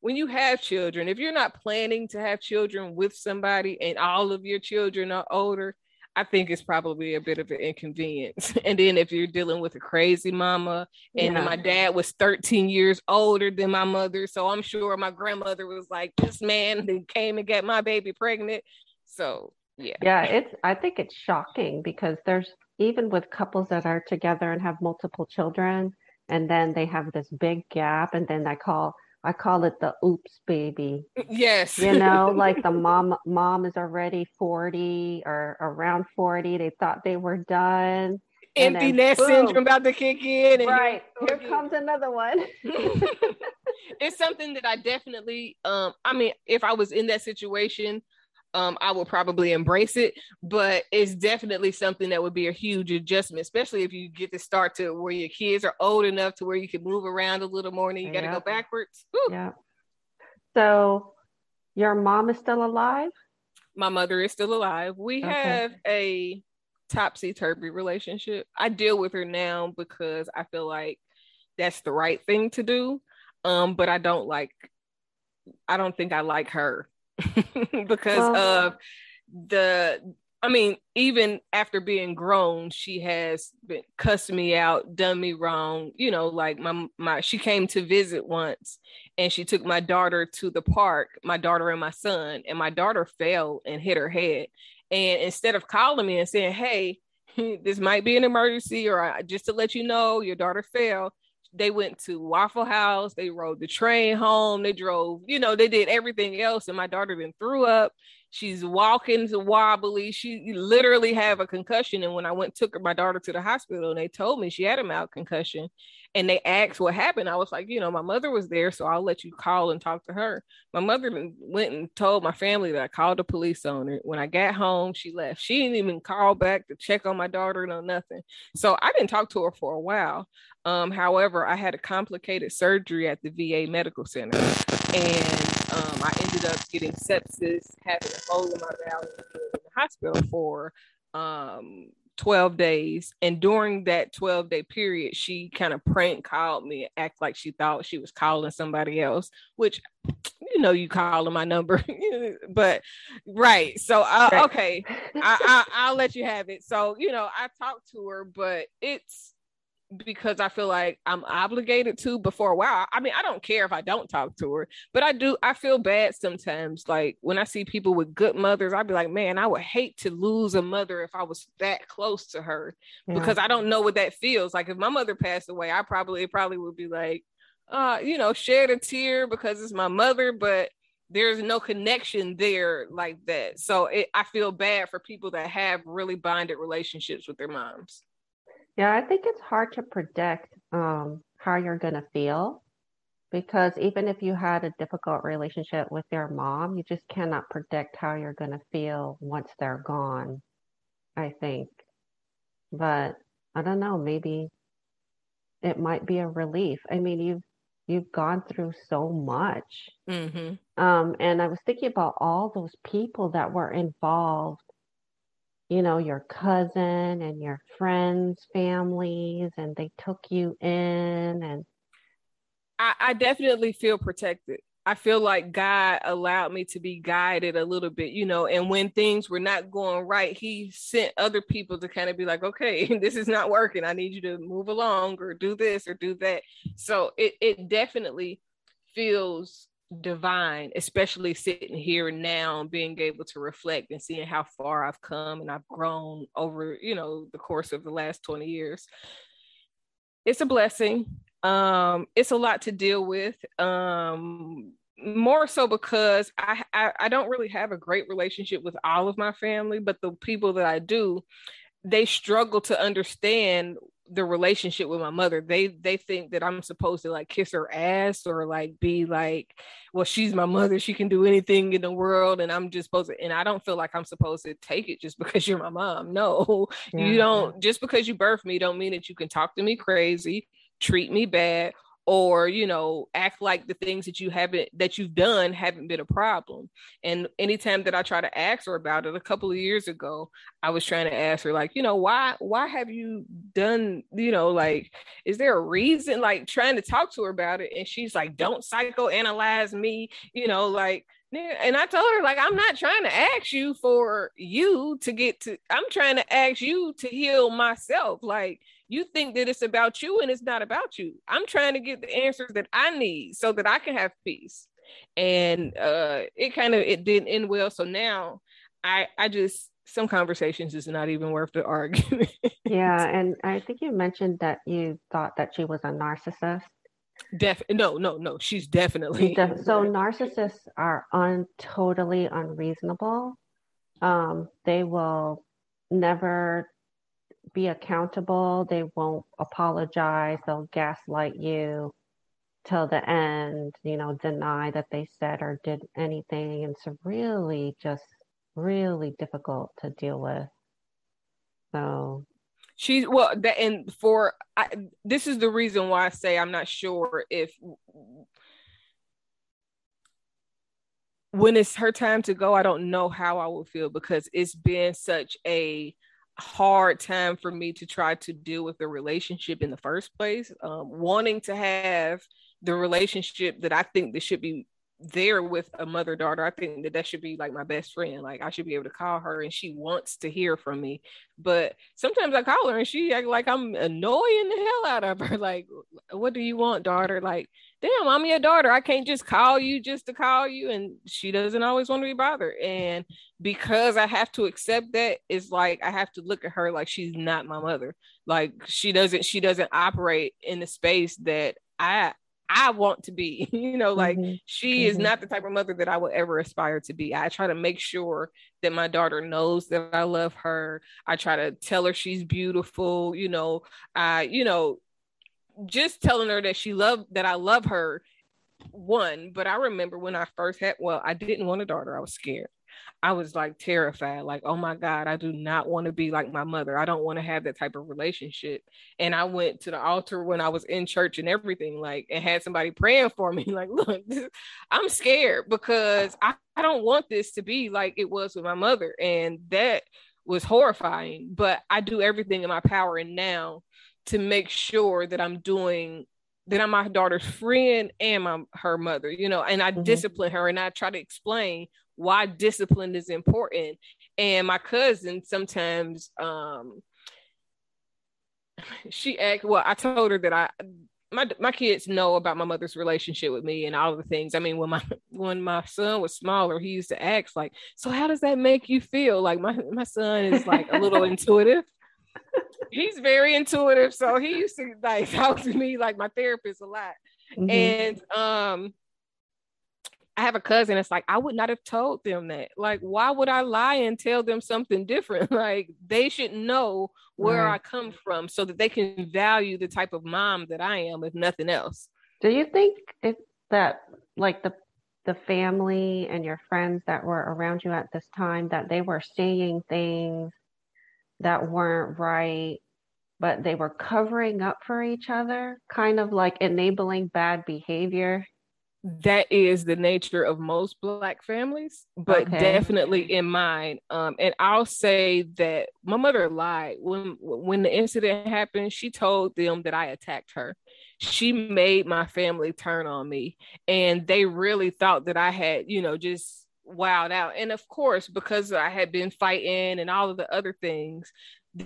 when you have children, if you're not planning to have children with somebody and all of your children are older, I think it's probably a bit of an inconvenience. And then if you're dealing with a crazy mama, and yeah. my dad was 13 years older than my mother, so I'm sure my grandmother was like, "This man that came and got my baby pregnant." So yeah, yeah, it's. I think it's shocking because there's even with couples that are together and have multiple children, and then they have this big gap, and then I call I call it the oops baby. Yes. You know, like the mom mom is already 40 or around 40. They thought they were done. Empty nest syndrome about to kick in. right. Here, here comes another one. it's something that I definitely um I mean, if I was in that situation, um, I will probably embrace it, but it's definitely something that would be a huge adjustment, especially if you get to start to where your kids are old enough to where you can move around a little more and you got to go backwards. Yeah. So your mom is still alive? My mother is still alive. We okay. have a topsy turvy relationship. I deal with her now because I feel like that's the right thing to do. Um, but I don't like, I don't think I like her because well, of the I mean, even after being grown, she has been cussed me out, done me wrong. You know, like my my she came to visit once and she took my daughter to the park, my daughter and my son, and my daughter fell and hit her head. And instead of calling me and saying, "Hey, this might be an emergency," or just to let you know, your daughter fell, they went to Waffle House, they rode the train home, they drove, you know, they did everything else. And my daughter then threw up. She's walking wobbly. She literally have a concussion. And when I went took her, my daughter to the hospital, and they told me she had a mild concussion and they asked what happened. I was like, you know, my mother was there, so I'll let you call and talk to her. My mother went and told my family that I called the police on her. When I got home, she left. She didn't even call back to check on my daughter, no nothing. So I didn't talk to her for a while. Um, however, I had a complicated surgery at the VA Medical Center, and um, I ended up getting sepsis, having a hole in my bowel in the hospital for um 12 days. And during that 12 day period, she kind of prank called me and act like she thought she was calling somebody else, which you know you calling my number. but right. So uh, right. okay. I, I I'll let you have it. So, you know, I talked to her, but it's because I feel like I'm obligated to before a while. I mean, I don't care if I don't talk to her, but I do. I feel bad sometimes. Like when I see people with good mothers, I'd be like, man, I would hate to lose a mother if I was that close to her yeah. because I don't know what that feels like. If my mother passed away, I probably, it probably would be like, uh, you know, shed a tear because it's my mother, but there's no connection there like that. So it, I feel bad for people that have really bonded relationships with their moms. Yeah, I think it's hard to predict um, how you're going to feel because even if you had a difficult relationship with your mom, you just cannot predict how you're going to feel once they're gone, I think. But I don't know, maybe it might be a relief. I mean, you've you've gone through so much. Mm-hmm. Um, and I was thinking about all those people that were involved you know, your cousin and your friends' families, and they took you in. And I, I definitely feel protected. I feel like God allowed me to be guided a little bit, you know, and when things were not going right, He sent other people to kind of be like, okay, this is not working. I need you to move along or do this or do that. So it, it definitely feels divine, especially sitting here now and being able to reflect and seeing how far I've come and I've grown over, you know, the course of the last 20 years. It's a blessing. Um, it's a lot to deal with. Um, more so because I, I I don't really have a great relationship with all of my family, but the people that I do, they struggle to understand the relationship with my mother they they think that i'm supposed to like kiss her ass or like be like well she's my mother she can do anything in the world and i'm just supposed to and i don't feel like i'm supposed to take it just because you're my mom no yeah. you don't just because you birthed me don't mean that you can talk to me crazy treat me bad or you know act like the things that you haven't that you've done haven't been a problem and anytime that i try to ask her about it a couple of years ago i was trying to ask her like you know why why have you done you know like is there a reason like trying to talk to her about it and she's like don't psychoanalyze me you know like and I told her, like, I'm not trying to ask you for you to get to, I'm trying to ask you to heal myself. Like, you think that it's about you and it's not about you. I'm trying to get the answers that I need so that I can have peace. And uh it kind of it didn't end well. So now I I just some conversations is not even worth the argument. yeah, and I think you mentioned that you thought that she was a narcissist. Def no, no, no. She's definitely Def- so narcissists are un totally unreasonable. Um, they will never be accountable. They won't apologize. They'll gaslight you till the end, you know, deny that they said or did anything. And it's really just really difficult to deal with. So she's well and for I, this is the reason why I say I'm not sure if when it's her time to go, I don't know how I will feel because it's been such a hard time for me to try to deal with the relationship in the first place. Um, wanting to have the relationship that I think that should be there with a mother daughter i think that that should be like my best friend. Like i should be able to call her and she wants to hear from me. But sometimes i call her and she act like i'm annoying the hell out of her. Like what do you want daughter? Like damn i'm your daughter. I can't just call you just to call you and she doesn't always want to be bothered. And because i have to accept that it's like i have to look at her like she's not my mother. Like she doesn't she doesn't operate in the space that i I want to be. you know, like mm-hmm. she mm-hmm. is not the type of mother that I would ever aspire to be. I try to make sure that my daughter knows that I love her. I try to tell her she's beautiful, you know, I, you know, just telling her that she loved that I love her one, but I remember when I first had well, I didn't want a daughter. I was scared. I was like terrified, like, oh my God, I do not want to be like my mother. I don't want to have that type of relationship. And I went to the altar when I was in church and everything, like, and had somebody praying for me, like, look, I'm scared because I, I don't want this to be like it was with my mother. And that was horrifying. But I do everything in my power and now to make sure that I'm doing that I'm my daughter's friend and my her mother, you know, and I mm-hmm. discipline her and I try to explain why discipline is important. And my cousin sometimes um she act well, I told her that I my my kids know about my mother's relationship with me and all the things. I mean, when my when my son was smaller, he used to ask like, "So how does that make you feel?" Like my my son is like a little intuitive. He's very intuitive, so he used to like talk to me like my therapist a lot. Mm-hmm. And um, I have a cousin. It's like I would not have told them that. Like, why would I lie and tell them something different? Like, they should know where right. I come from so that they can value the type of mom that I am, if nothing else. Do you think if that, like the the family and your friends that were around you at this time, that they were saying things that weren't right, but they were covering up for each other, kind of like enabling bad behavior? that is the nature of most black families but okay. definitely in mine um and i'll say that my mother lied when when the incident happened she told them that i attacked her she made my family turn on me and they really thought that i had you know just wowed out and of course because i had been fighting and all of the other things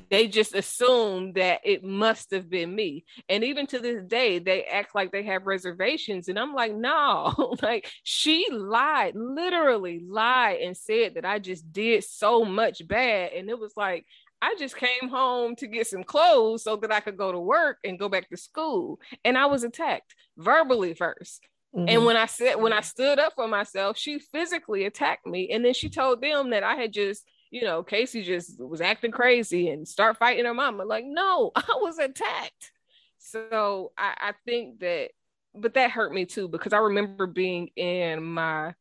they just assume that it must have been me. And even to this day, they act like they have reservations. And I'm like, no, like she lied, literally lied and said that I just did so much bad. And it was like, I just came home to get some clothes so that I could go to work and go back to school. And I was attacked verbally 1st mm-hmm. And when I said, when I stood up for myself, she physically attacked me. And then she told them that I had just you know, Casey just was acting crazy and start fighting her mama. Like, no, I was attacked. So I, I think that, but that hurt me too because I remember being in my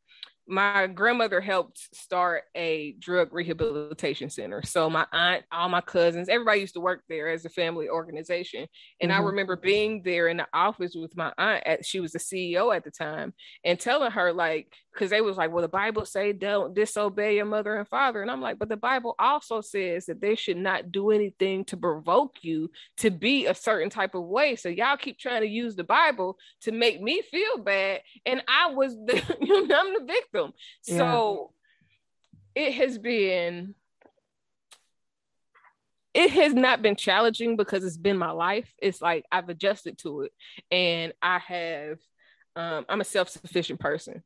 my grandmother helped start a drug rehabilitation center. So my aunt, all my cousins, everybody used to work there as a family organization. And mm-hmm. I remember being there in the office with my aunt at she was the CEO at the time and telling her like because they was like, well, the Bible say don't disobey your mother and father. And I'm like, but the Bible also says that they should not do anything to provoke you to be a certain type of way. So y'all keep trying to use the Bible to make me feel bad. And I was the, you know, I'm the victim. Yeah. So it has been it has not been challenging because it's been my life. It's like I've adjusted to it and I have um, I'm a self-sufficient person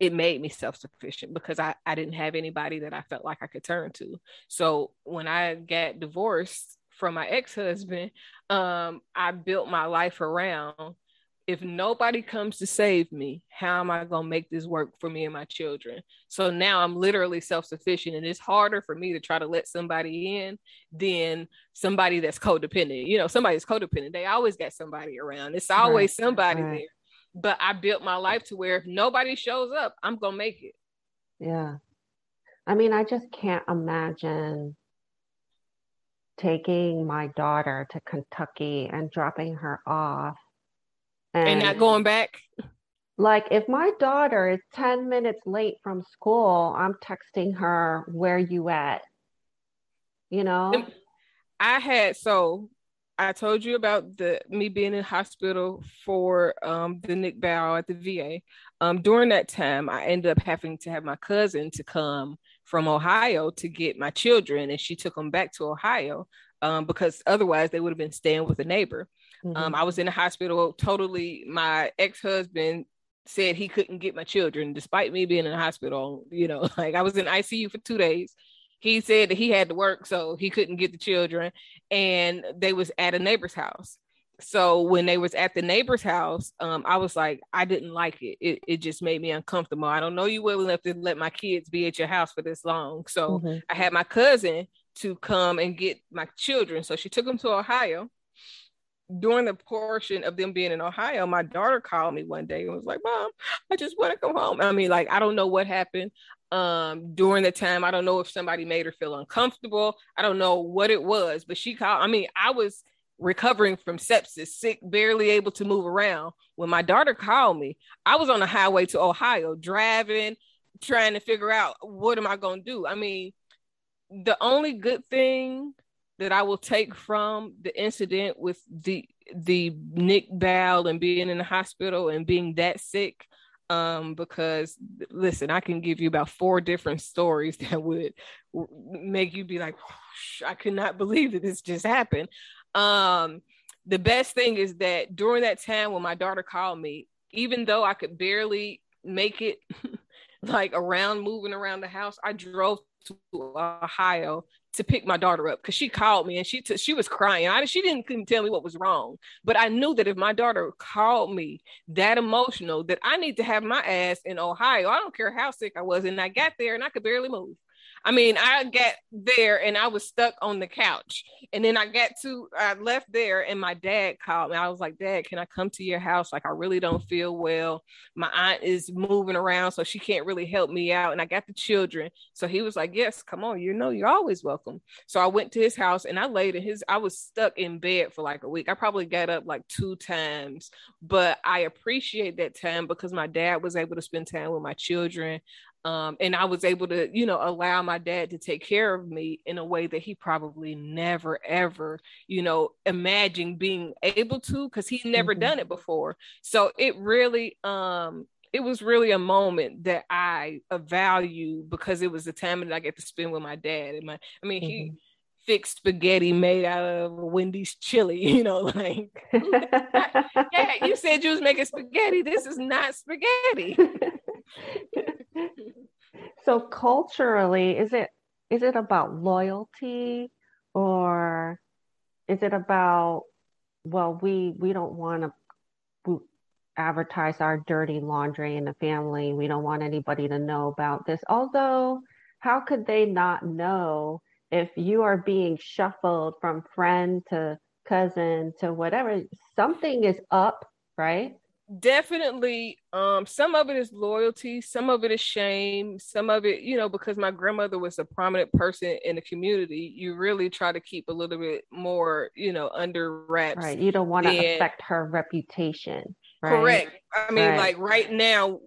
it made me self-sufficient because I, I didn't have anybody that I felt like I could turn to. So when I got divorced from my ex-husband, um, I built my life around if nobody comes to save me, how am I going to make this work for me and my children? So now I'm literally self sufficient, and it's harder for me to try to let somebody in than somebody that's codependent. You know, somebody's codependent, they always got somebody around, it's always right. somebody right. there but I built my life to where if nobody shows up, I'm gonna make it. Yeah. I mean, I just can't imagine taking my daughter to Kentucky and dropping her off and, and not going back. Like if my daughter is 10 minutes late from school, I'm texting her, where you at? You know? I had so I told you about the me being in hospital for um, the NICU at the VA. Um, during that time, I ended up having to have my cousin to come from Ohio to get my children, and she took them back to Ohio um, because otherwise they would have been staying with a neighbor. Um, mm-hmm. I was in the hospital totally. My ex husband said he couldn't get my children, despite me being in the hospital. You know, like I was in ICU for two days he said that he had to work so he couldn't get the children and they was at a neighbor's house so when they was at the neighbor's house um, i was like i didn't like it. it it just made me uncomfortable i don't know you well enough to let my kids be at your house for this long so mm-hmm. i had my cousin to come and get my children so she took them to ohio during the portion of them being in Ohio, my daughter called me one day and was like, Mom, I just want to come home. I mean, like, I don't know what happened um during the time. I don't know if somebody made her feel uncomfortable. I don't know what it was but she called i mean i was recovering from sepsis sick barely able to move around. When my daughter called me i was on the highway to ohio driving trying to figure out what am i going to do? I mean the only good thing that i will take from the incident with the the nick bowel and being in the hospital and being that sick um because listen i can give you about four different stories that would make you be like i cannot believe that this just happened. Um the best thing is that during that time when my daughter called me even though i could barely make it like around moving around the house i drove to ohio to pick my daughter up because she called me and she t- she was crying. I she didn't couldn't tell me what was wrong, but I knew that if my daughter called me that emotional, that I need to have my ass in Ohio. I don't care how sick I was, and I got there and I could barely move. I mean, I got there and I was stuck on the couch. And then I got to, I left there and my dad called me. I was like, Dad, can I come to your house? Like, I really don't feel well. My aunt is moving around, so she can't really help me out. And I got the children. So he was like, Yes, come on. You know, you're always welcome. So I went to his house and I laid in his, I was stuck in bed for like a week. I probably got up like two times, but I appreciate that time because my dad was able to spend time with my children. Um, and I was able to, you know, allow my dad to take care of me in a way that he probably never, ever, you know, imagined being able to because he's never mm-hmm. done it before. So it really, um, it was really a moment that I value because it was the time that I get to spend with my dad. And my, I mean, mm-hmm. he fixed spaghetti made out of Wendy's chili, you know, like, yeah, you said you was making spaghetti. This is not spaghetti. so culturally, is it is it about loyalty or is it about well we we don't want to advertise our dirty laundry in the family. We don't want anybody to know about this. Although how could they not know if you are being shuffled from friend to cousin to whatever? Something is up right definitely um some of it is loyalty some of it is shame some of it you know because my grandmother was a prominent person in the community you really try to keep a little bit more you know under wraps right you don't want to affect her reputation right? correct i mean right. like right now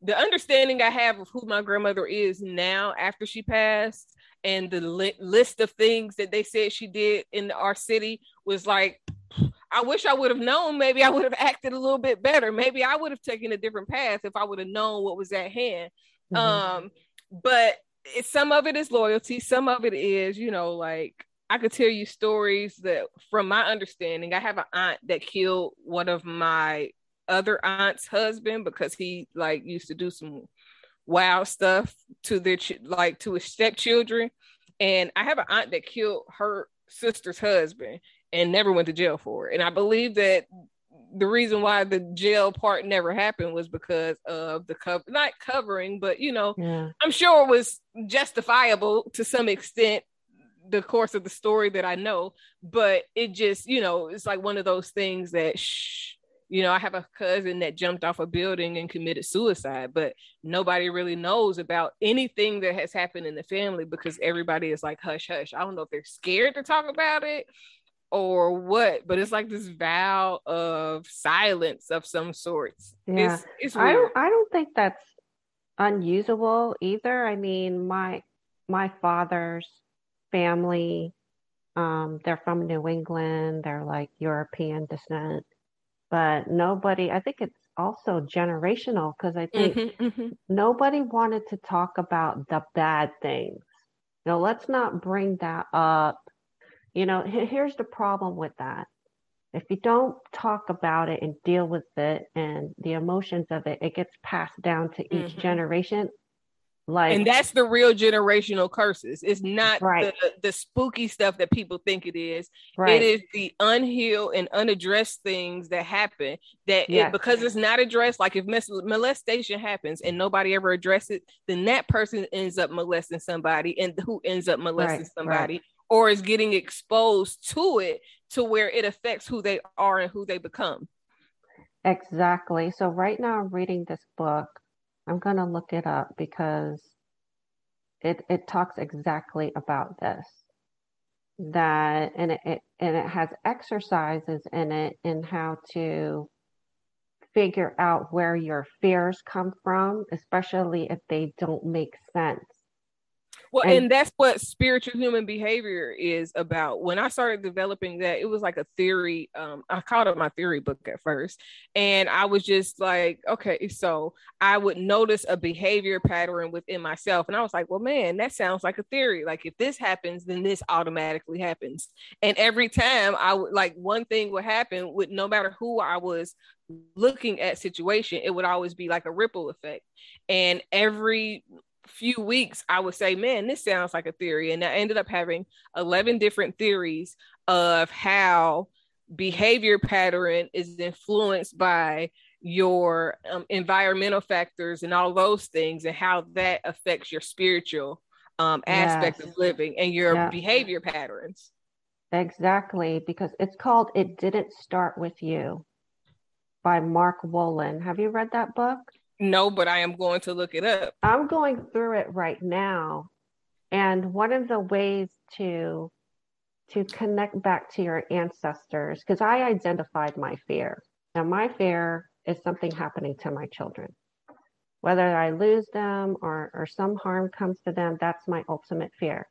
the understanding i have of who my grandmother is now after she passed and the li- list of things that they said she did in our city was like I wish I would have known. Maybe I would have acted a little bit better. Maybe I would have taken a different path if I would have known what was at hand. Mm-hmm. Um, but it, some of it is loyalty. Some of it is, you know, like I could tell you stories that, from my understanding, I have an aunt that killed one of my other aunt's husband because he like used to do some wild stuff to their ch- like to his stepchildren. And I have an aunt that killed her sister's husband and never went to jail for it. And I believe that the reason why the jail part never happened was because of the cover not covering, but you know, yeah. I'm sure it was justifiable to some extent the course of the story that I know, but it just, you know, it's like one of those things that shh, you know, I have a cousin that jumped off a building and committed suicide, but nobody really knows about anything that has happened in the family because everybody is like hush hush. I don't know if they're scared to talk about it or what, but it's like this vow of silence of some sorts. Yeah. It's, it's I don't I don't think that's unusable either. I mean, my my father's family, um, they're from New England, they're like European descent, but nobody I think it's also generational because I think mm-hmm, mm-hmm. nobody wanted to talk about the bad things. Know, let's not bring that up you know, here's the problem with that. If you don't talk about it and deal with it and the emotions of it, it gets passed down to each mm-hmm. generation. Like, and that's the real generational curses. It's not right. the, the spooky stuff that people think it is. Right. It is the unhealed and unaddressed things that happen that yes. it, because it's not addressed. Like if molestation happens and nobody ever addresses it, then that person ends up molesting somebody, and who ends up molesting right. somebody, or is getting exposed to it to where it affects who they are and who they become. Exactly. So right now I'm reading this book. I'm going to look it up because it it talks exactly about this. That and it, and it has exercises in it in how to figure out where your fears come from, especially if they don't make sense. Well, and, and, that's what spiritual human behavior is about. When I started developing that, it was like a theory. Um, I called it my theory book at first. And I was just like, okay, so I would notice a behavior pattern within myself. And I was like, well, man, that sounds like a theory. Like if this happens, then this automatically happens. And every time I would like one thing would happen with no matter who I was looking at situation, it would always be like a ripple effect. And every few weeks, I would say, man, this sounds like a theory. And I ended up having 11 different theories of how behavior pattern is influenced by your um, environmental factors and all those things and how that affects your spiritual um, aspect yes. of living and your yeah. behavior patterns. Exactly, because it's called It Didn't Start With You by Mark Wolynn. Have you read that book? No, but I am going to look it up. I'm going through it right now. And one of the ways to to connect back to your ancestors, because I identified my fear. Now my fear is something happening to my children. Whether I lose them or, or some harm comes to them, that's my ultimate fear.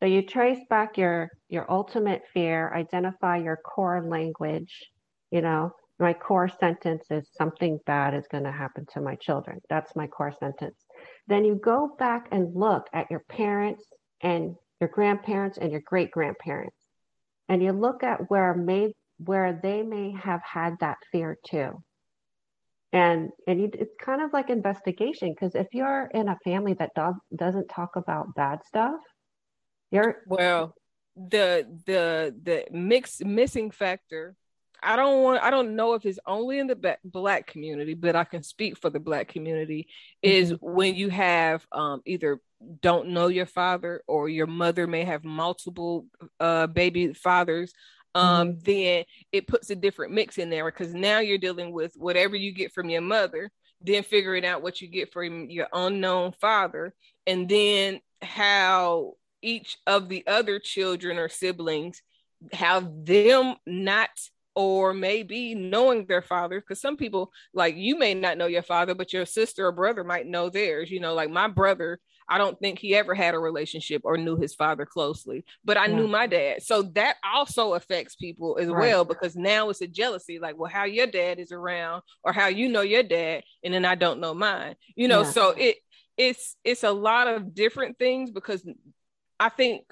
So you trace back your your ultimate fear, identify your core language, you know, my core sentence is something bad is going to happen to my children. That's my core sentence. Then you go back and look at your parents and your grandparents and your great grandparents, and you look at where may where they may have had that fear too. And and you, it's kind of like investigation because if you're in a family that does doesn't talk about bad stuff, you're well the the the mix missing factor I don't want I don't know if it's only in the black community, but I can speak for the black community is mm-hmm. when you have um, either don't know your father or your mother may have multiple uh, baby fathers um, mm-hmm. then it puts a different mix in there because now you're dealing with whatever you get from your mother, then figuring out what you get from your unknown father, and then how each of the other children or siblings have them not or maybe knowing their father because some people like you may not know your father but your sister or brother might know theirs you know like my brother i don't think he ever had a relationship or knew his father closely but i yeah. knew my dad so that also affects people as right. well because now it's a jealousy like well how your dad is around or how you know your dad and then i don't know mine you know yeah. so it it's it's a lot of different things because i think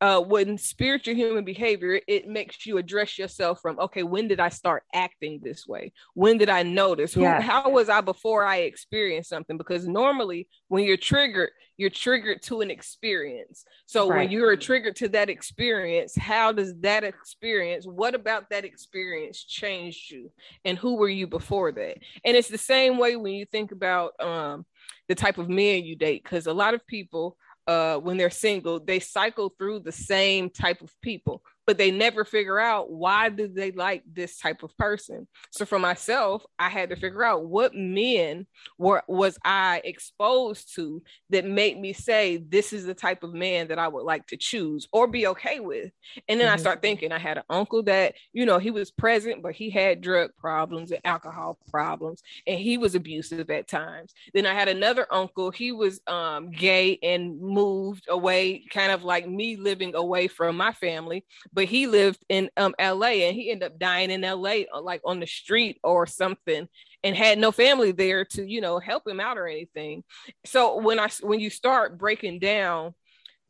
uh, when spiritual human behavior, it makes you address yourself from, okay, when did I start acting this way? When did I notice? Who, how was I before I experienced something? Because normally when you're triggered, you're triggered to an experience. So right. when you're triggered to that experience, how does that experience, what about that experience changed you? And who were you before that? And it's the same way when you think about um, the type of men you date, because a lot of people uh, when they're single, they cycle through the same type of people but they never figure out why do they like this type of person. So for myself i had to figure out what men were was i exposed to that made me say this is the type of man that i would like to choose or be okay with. And then mm-hmm. i start thinking i had an uncle that you know he was present but he had drug problems and alcohol problems and he was abusive at times. Then i had another uncle he was um, gay and moved away kind of like me living away from my family but he lived in um LA and he ended up dying in LA uh, like on the street or something and had no family there to you know help him out or anything so when i when you start breaking down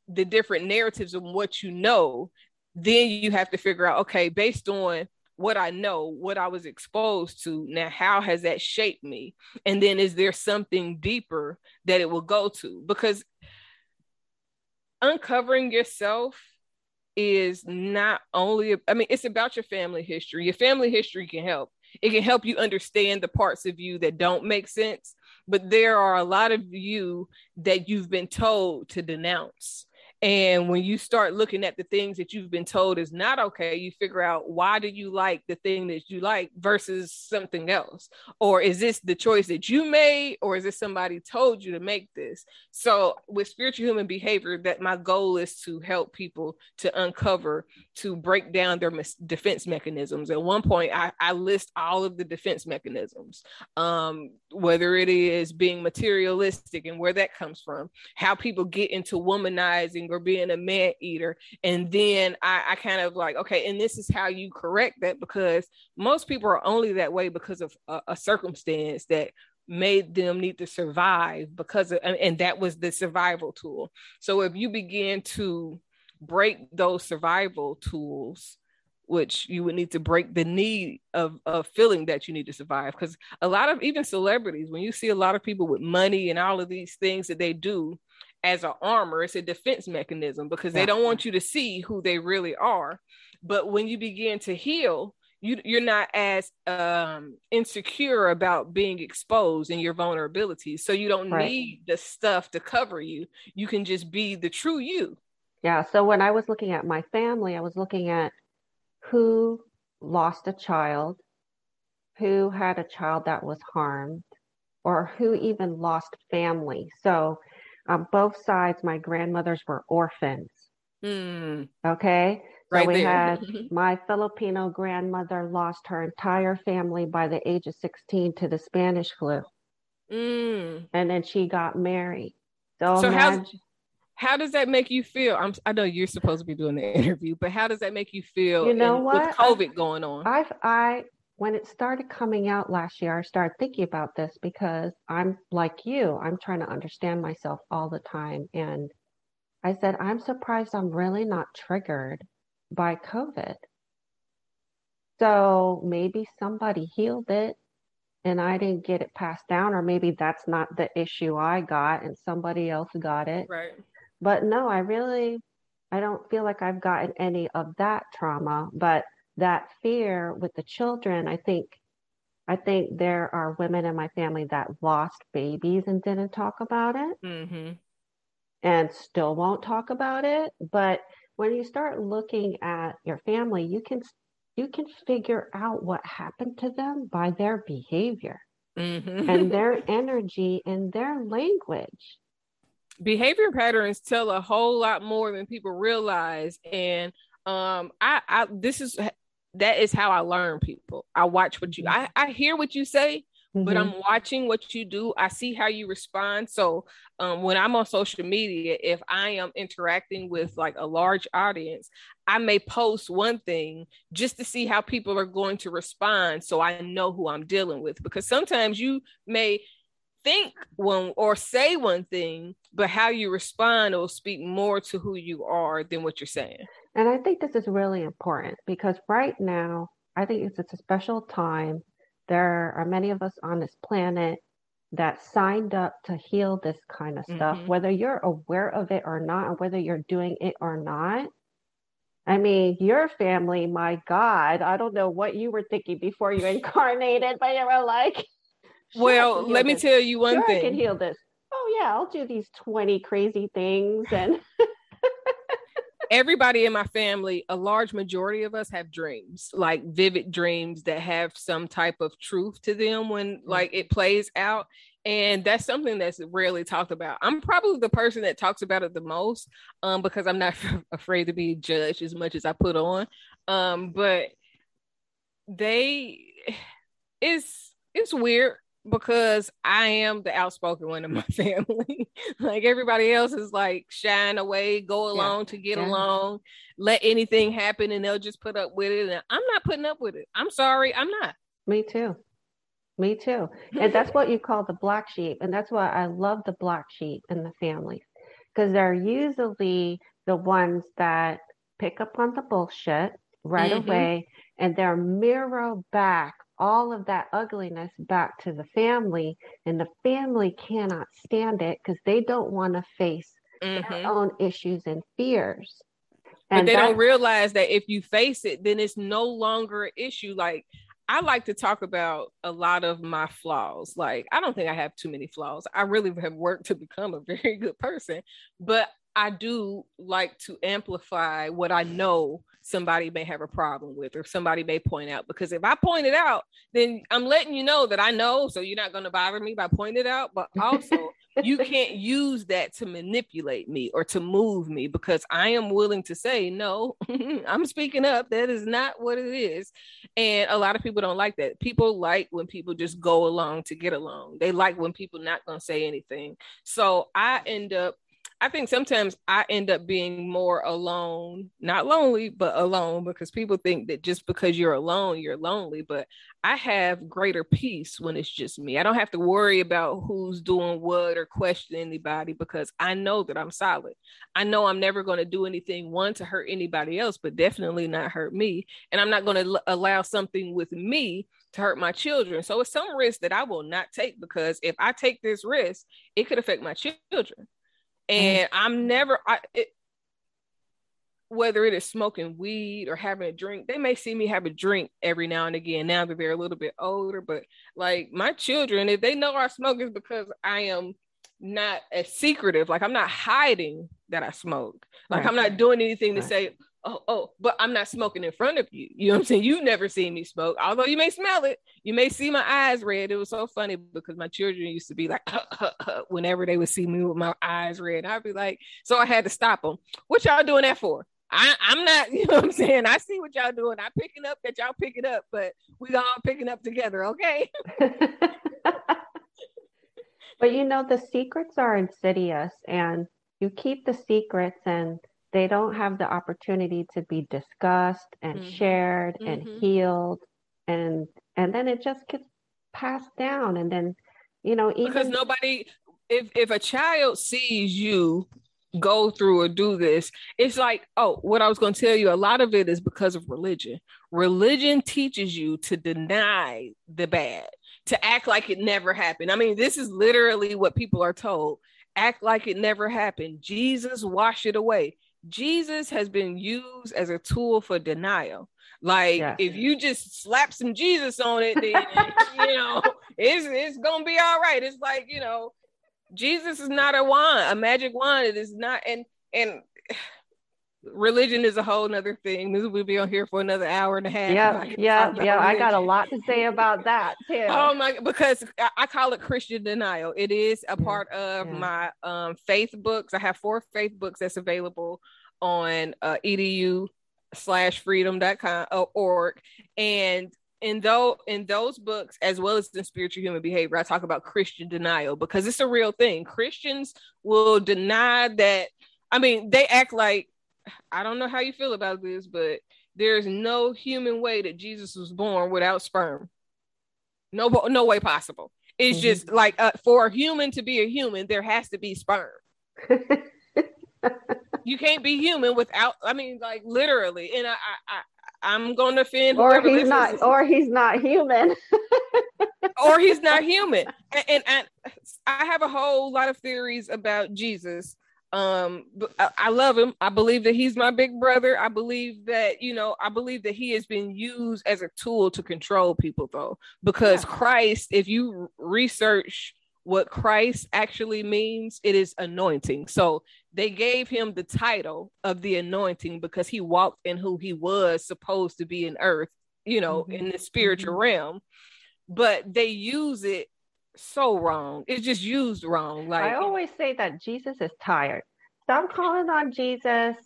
the different narratives of what you know then you have to figure out okay based on what I know, what I was exposed to. Now, how has that shaped me? And then is there something deeper that it will go to? Because uncovering yourself is not only i mean it's about your family history. Your family history can help. It can help you understand the parts of you that don't make sense but there are a lot of you that you've been told to denounce and when you start looking at the things that you've been told is not okay, you figure out why do you like the thing that you like versus something else? Or is this the choice that you made, or is it somebody told you to make this? So with spiritual human behavior, that my goal is to help people to uncover, to break down their mis- defense mechanisms. At one point, I, I list all of the defense mechanisms, um, whether it is being materialistic and where that comes from, how people get into womanizing or being a man eater. And then I, I kind of like, okay, and this is how you correct that because most people are only that way because of a, a circumstance that made them need to survive because of, and that was the survival tool. So if you begin to break those survival tools, which you would need to break the need of, of feeling that you need to survive. Because a lot of even celebrities, when you see a lot of people with money and all of these things that they do, as an armor it's a defense mechanism because yeah. they don't want you to see who they really are. But when you begin to heal you, you're not as um, insecure about being exposed and your vulnerabilities. So you don't right. need the stuff to cover you. You can just be the true you. Yeah. So when i was looking at my family i was looking at who lost a child who had a child that was harmed or who even lost family. So on both sides, my grandmothers were orphans. Mm. Okay. So right we there. had my Filipino grandmother lost her entire family by the age of 16 to the Spanish flu. Mm. And then she got married. So, so how, how does that make you feel? I'm, I know you're supposed to be doing the interview, but how does that make you feel you know in, what? with COVID going on? I, I when it started coming out last year, I started thinking about this because I'm like you, I'm trying to understand myself all the time. And I said, I'm surprised I'm really not triggered by COVID. So maybe somebody healed it and I didn't get it passed down, or maybe that's not the issue I got and somebody else got it. Right. But no, I really, I don't feel like I've gotten any of that trauma. But that fear with the children, I think I think there are women in my family that lost babies and didn't talk about it. Mm-hmm. And still won't talk about it. But when you start looking at your family, you can you can figure out what happened to them by their behavior mm-hmm. and their energy and their language. Behavior patterns tell a whole lot more than people realize. And um, I, I this is that is how I learn people. I watch what you I, I hear what you say, mm-hmm. but I'm watching what you do. I see how you respond. So um, when I'm on social media, if I am interacting with like a large audience, I may post one thing just to see how people are going to respond so I know who I'm dealing with. Because sometimes you may think one or say one thing, but how you respond will speak more to who you are than what you're saying. And I think this is really important because right now, I think it's, it's a special time. There are many of us on this planet that signed up to heal this kind of stuff, mm-hmm. whether you're aware of it or not, and whether you're doing it or not. I mean, your family, my God, I don't know what you were thinking before you incarnated, but you were like, well, let me tell you one sure thing. I can heal this. Oh, yeah, I'll do these 20 crazy things. And everybody in my family, a large majority of us have dreams, like vivid dreams that have some type of truth to them when mm. like it plays out. And that's something that's rarely talked about. I'm probably the person that talks about it the most um, because I'm not afraid to be judged as much as I put on. Um, but they, it's it's weird because I am the outspoken one in my family. like everybody else is like shying away, go along yeah. to get yeah. along, let anything happen and they'll just put up with it. And I'm not putting up with it. I'm sorry, I'm not. Me too. Me too. And that's what you call the black sheep. And that's why I love the black sheep in the family because they're usually the ones that pick up on the bullshit right mm-hmm. away and they're mirror back all of that ugliness back to the family and the family cannot stand it because they don't want to face mm-hmm. their own issues and fears and but they don't realize that if you face it then it's no longer an issue like I like to talk about a lot of my flaws. Like, I don't think I have too many flaws. I really have worked to become a very good person, but I do like to amplify what I know somebody may have a problem with or somebody may point out because if I point it out, then I'm letting you know that I know, so you're not going to bother me by pointing it out, but also you can't use that to manipulate me or to move me because I am willing to say no, I'm speaking up. That is not what it is. And a lot of people don't like that. People like when people just go along to get along. They like when people not going to say anything. So I end up I think sometimes I end up being more alone, not lonely, but alone because people think that just because you're alone, you're lonely. But I have greater peace when it's just me. I don't have to worry about who's doing what or question anybody because I know that I'm solid. I know I'm never going to do anything, one, to hurt anybody else, but definitely not hurt me. And I'm not going to l- allow something with me to hurt my children. So it's some risk that I will not take because if I take this risk, it could affect my children. Mm-hmm. and mm-hmm. I'm never I, it, whether it is smoking weed or having a drink, they may see me have a drink every now and again. Now that they're a little bit older, but like my children, if they know I smoke, is because I am not as secretive. Like I'm not hiding that I smoke. Like right. I'm not doing anything to say, oh, oh, but I'm not smoking in front of you. You know what I'm saying? You never seen me smoke, although you may smell it. You may see my eyes red. It was so funny because my children used to be like, whenever they would see me with my eyes red, I'd be like, so I had to stop them. What y'all doing that for? I, I'm not, you know what I'm saying? I see what y'all doing. I'm picking up that y'all picking up, but we all picking up together, okay? but you know, the secrets are insidious and you keep the secrets and they don't have the opportunity to be discussed and mm-hmm. shared mm-hmm. and healed and and then it just gets passed down. And then you know even because nobody if if a child sees you go through or do this it's like oh what i was going to tell you a lot of it is because of religion. Religion teaches you to deny the bad to act like it never happened. I mean this is literally what people are told. Act like it never happened. Jesus wash it away Jesus has been used as a tool for denial. Like yes. if you just slap some Jesus on it, then you know it's it's gonna be all right. It's like you know, Jesus is not a wand, a magic wand. It is not, and and religion is a whole nother thing. We'll be on here for another hour and a half. Yeah, yeah, yeah. I got a lot to say about that too. Oh my, because I call it Christian denial. It is a part of yeah. my um, faith books. I have four faith books that's available on uh, edu slash freedom.com uh, org and in though in those books as well as in spiritual human behavior i talk about christian denial because it's a real thing christians will deny that i mean they act like I don't know how you feel about this, but there's no human way that Jesus was born without sperm. No, no way possible. It's mm-hmm. just like uh, for a human to be a human, there has to be sperm. you can't be human without. I mean, like literally. And I, I, I am going to offend. Or he's not. Or he's not human. or he's not human. And, and, and I have a whole lot of theories about Jesus um I love him i believe that he's my big brother i believe that you know i believe that he has been used as a tool to control people though because yeah. christ if you research what christ actually means it is anointing so they gave him the title of the anointing because he walked in who he was supposed to be in earth you know mm-hmm. in the spiritual mm-hmm. realm but they use it so wrong. It's just used wrong. Like I always say that Jesus is tired. Stop calling on Jesus.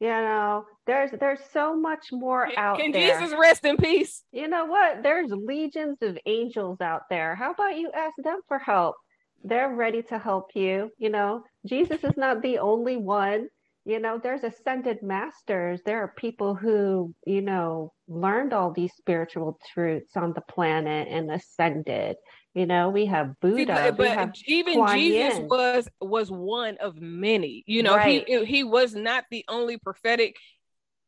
You know, there's there's so much more out can there. Can Jesus rest in peace? You know what? There's legions of angels out there. How about you ask them for help? They're ready to help you. You know, Jesus is not the only one. You know, there's ascended masters. There are people who, you know, learned all these spiritual truths on the planet and ascended you know, we have Buddha, but, have even Kuan Jesus Yin. was was one of many. You know, right. he he was not the only prophetic.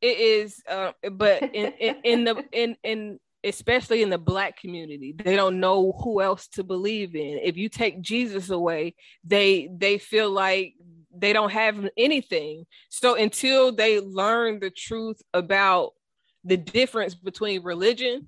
It is, uh, but in, in, in the in in especially in the black community they don't know who else to believe in if you take jesus away they they feel like they don't have anything so until they learn the truth about the difference between religion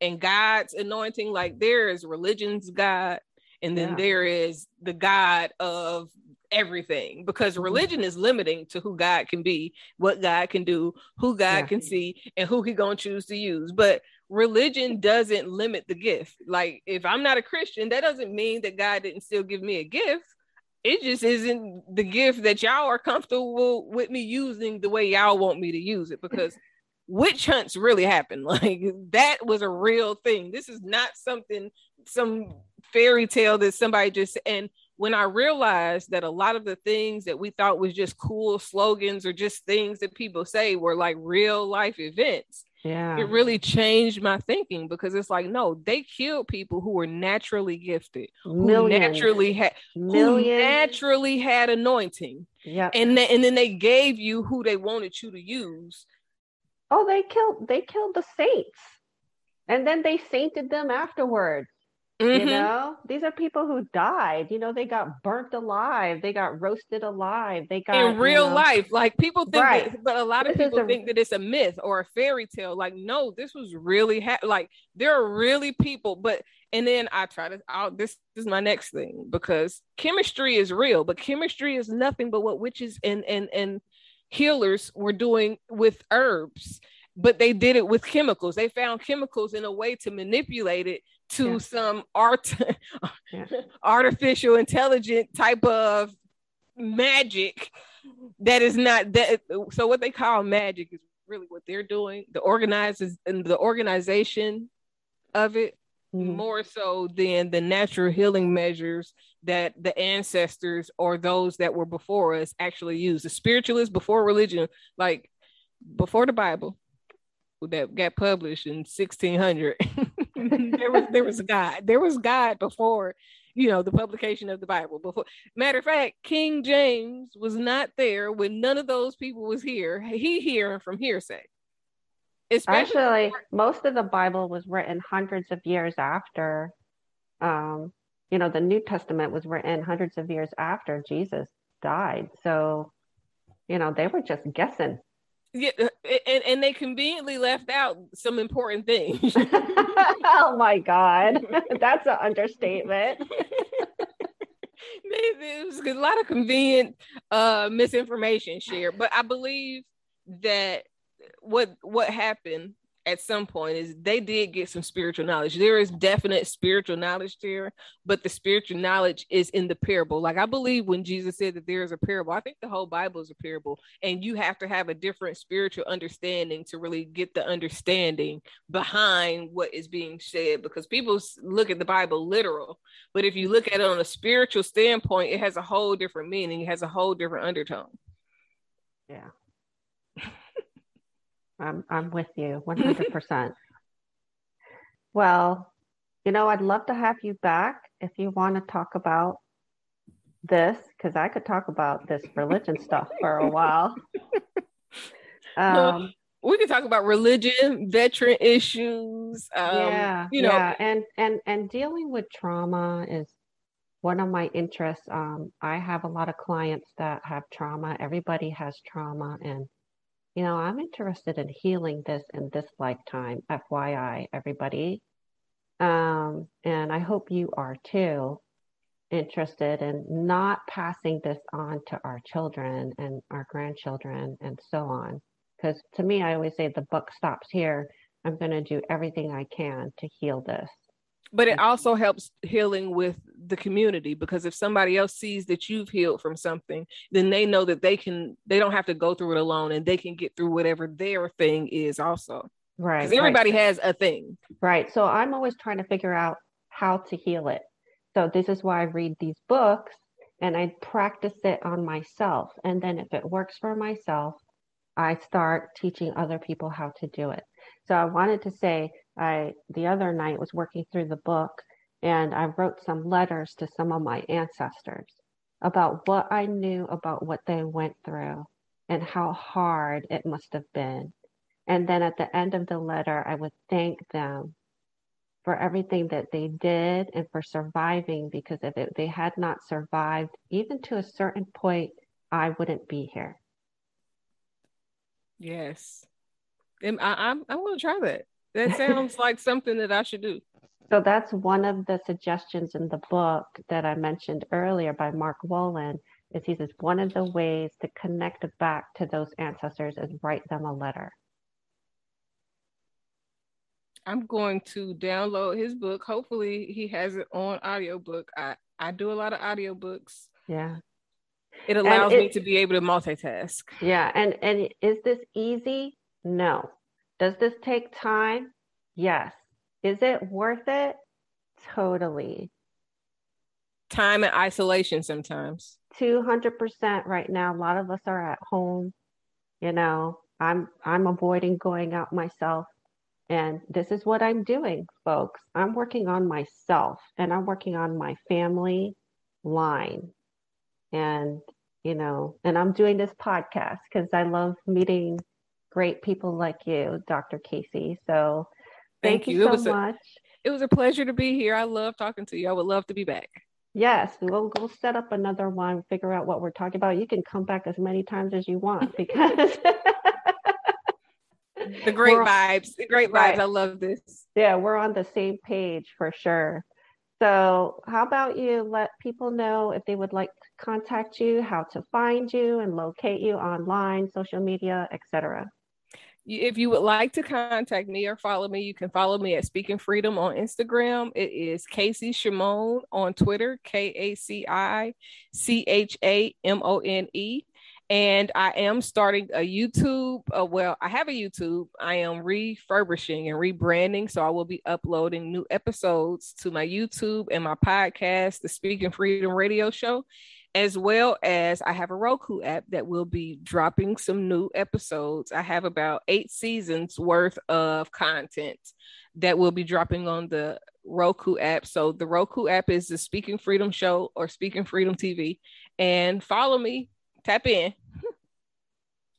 and God's anointing. Like there is religion's God, and then yeah. there is the God of everything because mm-hmm. religion is limiting to who God can be, what God can do, who God yeah. can see, and who He gonna choose to use. But religion doesn't limit the gift. Like if I'm not a Christian, that doesn't mean that God didn't still give me a gift. It just isn't the gift that y'all are comfortable with me using the way y'all want me to use it because witch hunts really happened. Like that was a real thing. This is not something, some fairy tale that somebody just and when I realized that a lot of the things that we thought was just cool slogans or just things that people say were like real life events. Yeah. It really changed my thinking because it's like, no, they killed people who were naturally gifted, Millions. who naturally had who naturally had anointing. Yeah. And, th- and then they gave you who they wanted you to use oh they killed they killed the saints. And then they sainted them afterwards mm-hmm. you know? These are people who died. You know they got burnt alive. They got roasted alive. They got in real you know, life. Like people think right. that, but a lot of this people a, think that it's a myth or a fairy tale. Like no this was really ha- like there are really people but and then I try to I'll, this is my next thing because chemistry is real, but chemistry is nothing but what witches and and and healers were doing with herbs, but they did it with chemicals. They found chemicals in a way to manipulate it to yeah. some art yeah. artificial intelligent type of magic that is not that so what they call magic is really what they're doing the organizers and the organization of it mm-hmm. more so than the natural healing measures that the ancestors or those that were before us actually used. The spiritualists before religion, like before the Bible that got published in 1600, there was there was God. There was God before you know the publication of the bible before matter of fact king james was not there when none of those people was here he hearing from hearsay Especially Actually, most of the Bible was written hundreds of years after. Um, you know, the New Testament was written hundreds of years after Jesus died. So, you know, they were just guessing. Yeah, uh, and, and they conveniently left out some important things. oh my God. That's an understatement. There's a lot of convenient uh, misinformation shared, but I believe that what what happened at some point is they did get some spiritual knowledge. There is definite spiritual knowledge there, but the spiritual knowledge is in the parable. Like I believe when Jesus said that there is a parable, I think the whole Bible is a parable, and you have to have a different spiritual understanding to really get the understanding behind what is being said. Because people look at the Bible literal, but if you look at it on a spiritual standpoint, it has a whole different meaning. It has a whole different undertone. Yeah. I'm I'm with you 100%. well, you know, I'd love to have you back if you want to talk about this because I could talk about this religion stuff for a while. Um, we could talk about religion, veteran issues. Um, yeah, you know, yeah, and and and dealing with trauma is one of my interests. Um, I have a lot of clients that have trauma. Everybody has trauma, and you know, I'm interested in healing this in this lifetime, FYI, everybody. Um, and I hope you are too interested in not passing this on to our children and our grandchildren and so on. Because to me, I always say the book stops here. I'm going to do everything I can to heal this but it also helps healing with the community because if somebody else sees that you've healed from something then they know that they can they don't have to go through it alone and they can get through whatever their thing is also. Right because everybody right. has a thing. Right so i'm always trying to figure out how to heal it. So this is why i read these books and i practice it on myself and then if it works for myself i start teaching other people how to do it. So i wanted to say I the other night was working through the book and I wrote some letters to some of my ancestors about what I knew about what they went through and how hard it must have been. And then at the end of the letter, I would thank them for everything that they did and for surviving because if it, they had not survived, even to a certain point, I wouldn't be here. Yes. I'm, I'm, I'm going to try that. That sounds like something that I should do. So that's one of the suggestions in the book that I mentioned earlier by Mark Wolynn is he says one of the ways to connect back to those ancestors is write them a letter. I'm going to download his book. Hopefully he has it on audiobook. I, I do a lot of audiobooks. Yeah. It allows it, me to be able to multitask. Yeah. And and is this easy? No. Does this take time? Yes. Is it worth it? Totally. Time and isolation sometimes. 200% right now. A lot of us are at home. You know, I'm I'm avoiding going out myself. And this is what I'm doing, folks. I'm working on myself and I'm working on my family line. And, you know, and I'm doing this podcast because I love meeting great people like you, Dr. Kaci. So thank, thank you, you so much. It was a pleasure to be here. I love talking to you. I would love to be back. Yes, we'll we'll set up another one, figure out what we're talking about. You can come back as many times as you want because the great we're, vibes, the great vibes. Right. I love this. Yeah, we're on the same page for sure. So, how about you let people know if they would like to contact you, how to find you and locate you online, social media, etc if you would like to contact me or follow me, you can follow me at Speaking Freedom on Instagram. It is Kaci Chamone on Twitter, K A C I C H A M O N E. And I am starting a YouTube. Uh, well, I have a YouTube. I am refurbishing and rebranding. So I will be uploading new episodes to my YouTube and my podcast, the Speaking Freedom Radio Show as well as I have a Roku app that will be dropping some new episodes. I have about eight seasons worth of content that will be dropping on the Roku app. So the Roku app is the Speaking Freedom Show or Speaking Freedom TV. And follow me, tap in.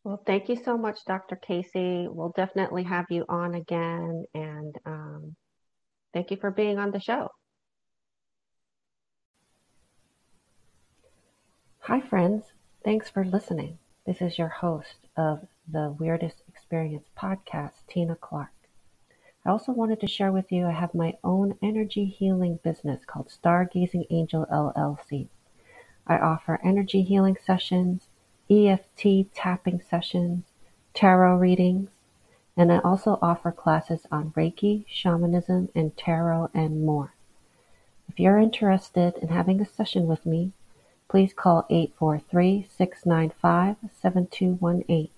Well, thank you so much, Dr. Kaci. We'll definitely have you on again. And um, thank you for being on the show. Hi, friends. Thanks for listening. This is your host of the Weirdest Experience podcast, Tina Clarke. I also wanted to share with you I have my own energy healing business called Stargazing Angel LLC. I offer energy healing sessions, EFT tapping sessions, tarot readings, and I also offer classes on Reiki, shamanism, and tarot, and more. If you're interested in having a session with me, please call 843 695 7218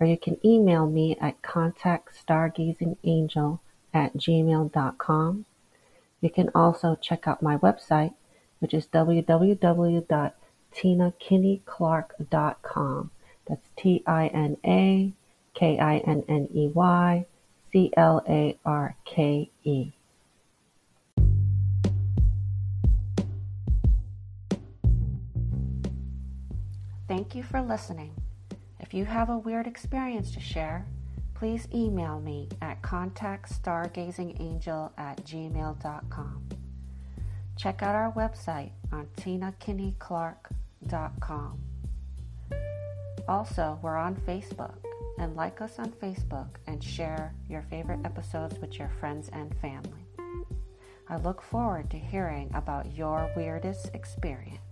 or you can email me at contactstargazingangel at gmail.com. You can also check out my website, which is www.tinakinneyclarke.com. That's T I N A K I N N E Y C L A R K E. you for listening. If you have a weird experience to share, please email me at contactstargazingangel at gmail.com. Check out our website on tinakinneyclarke.com. Also, we're on Facebook and like us on Facebook and share your favorite episodes with your friends and family. I look forward to hearing about your weirdest experience.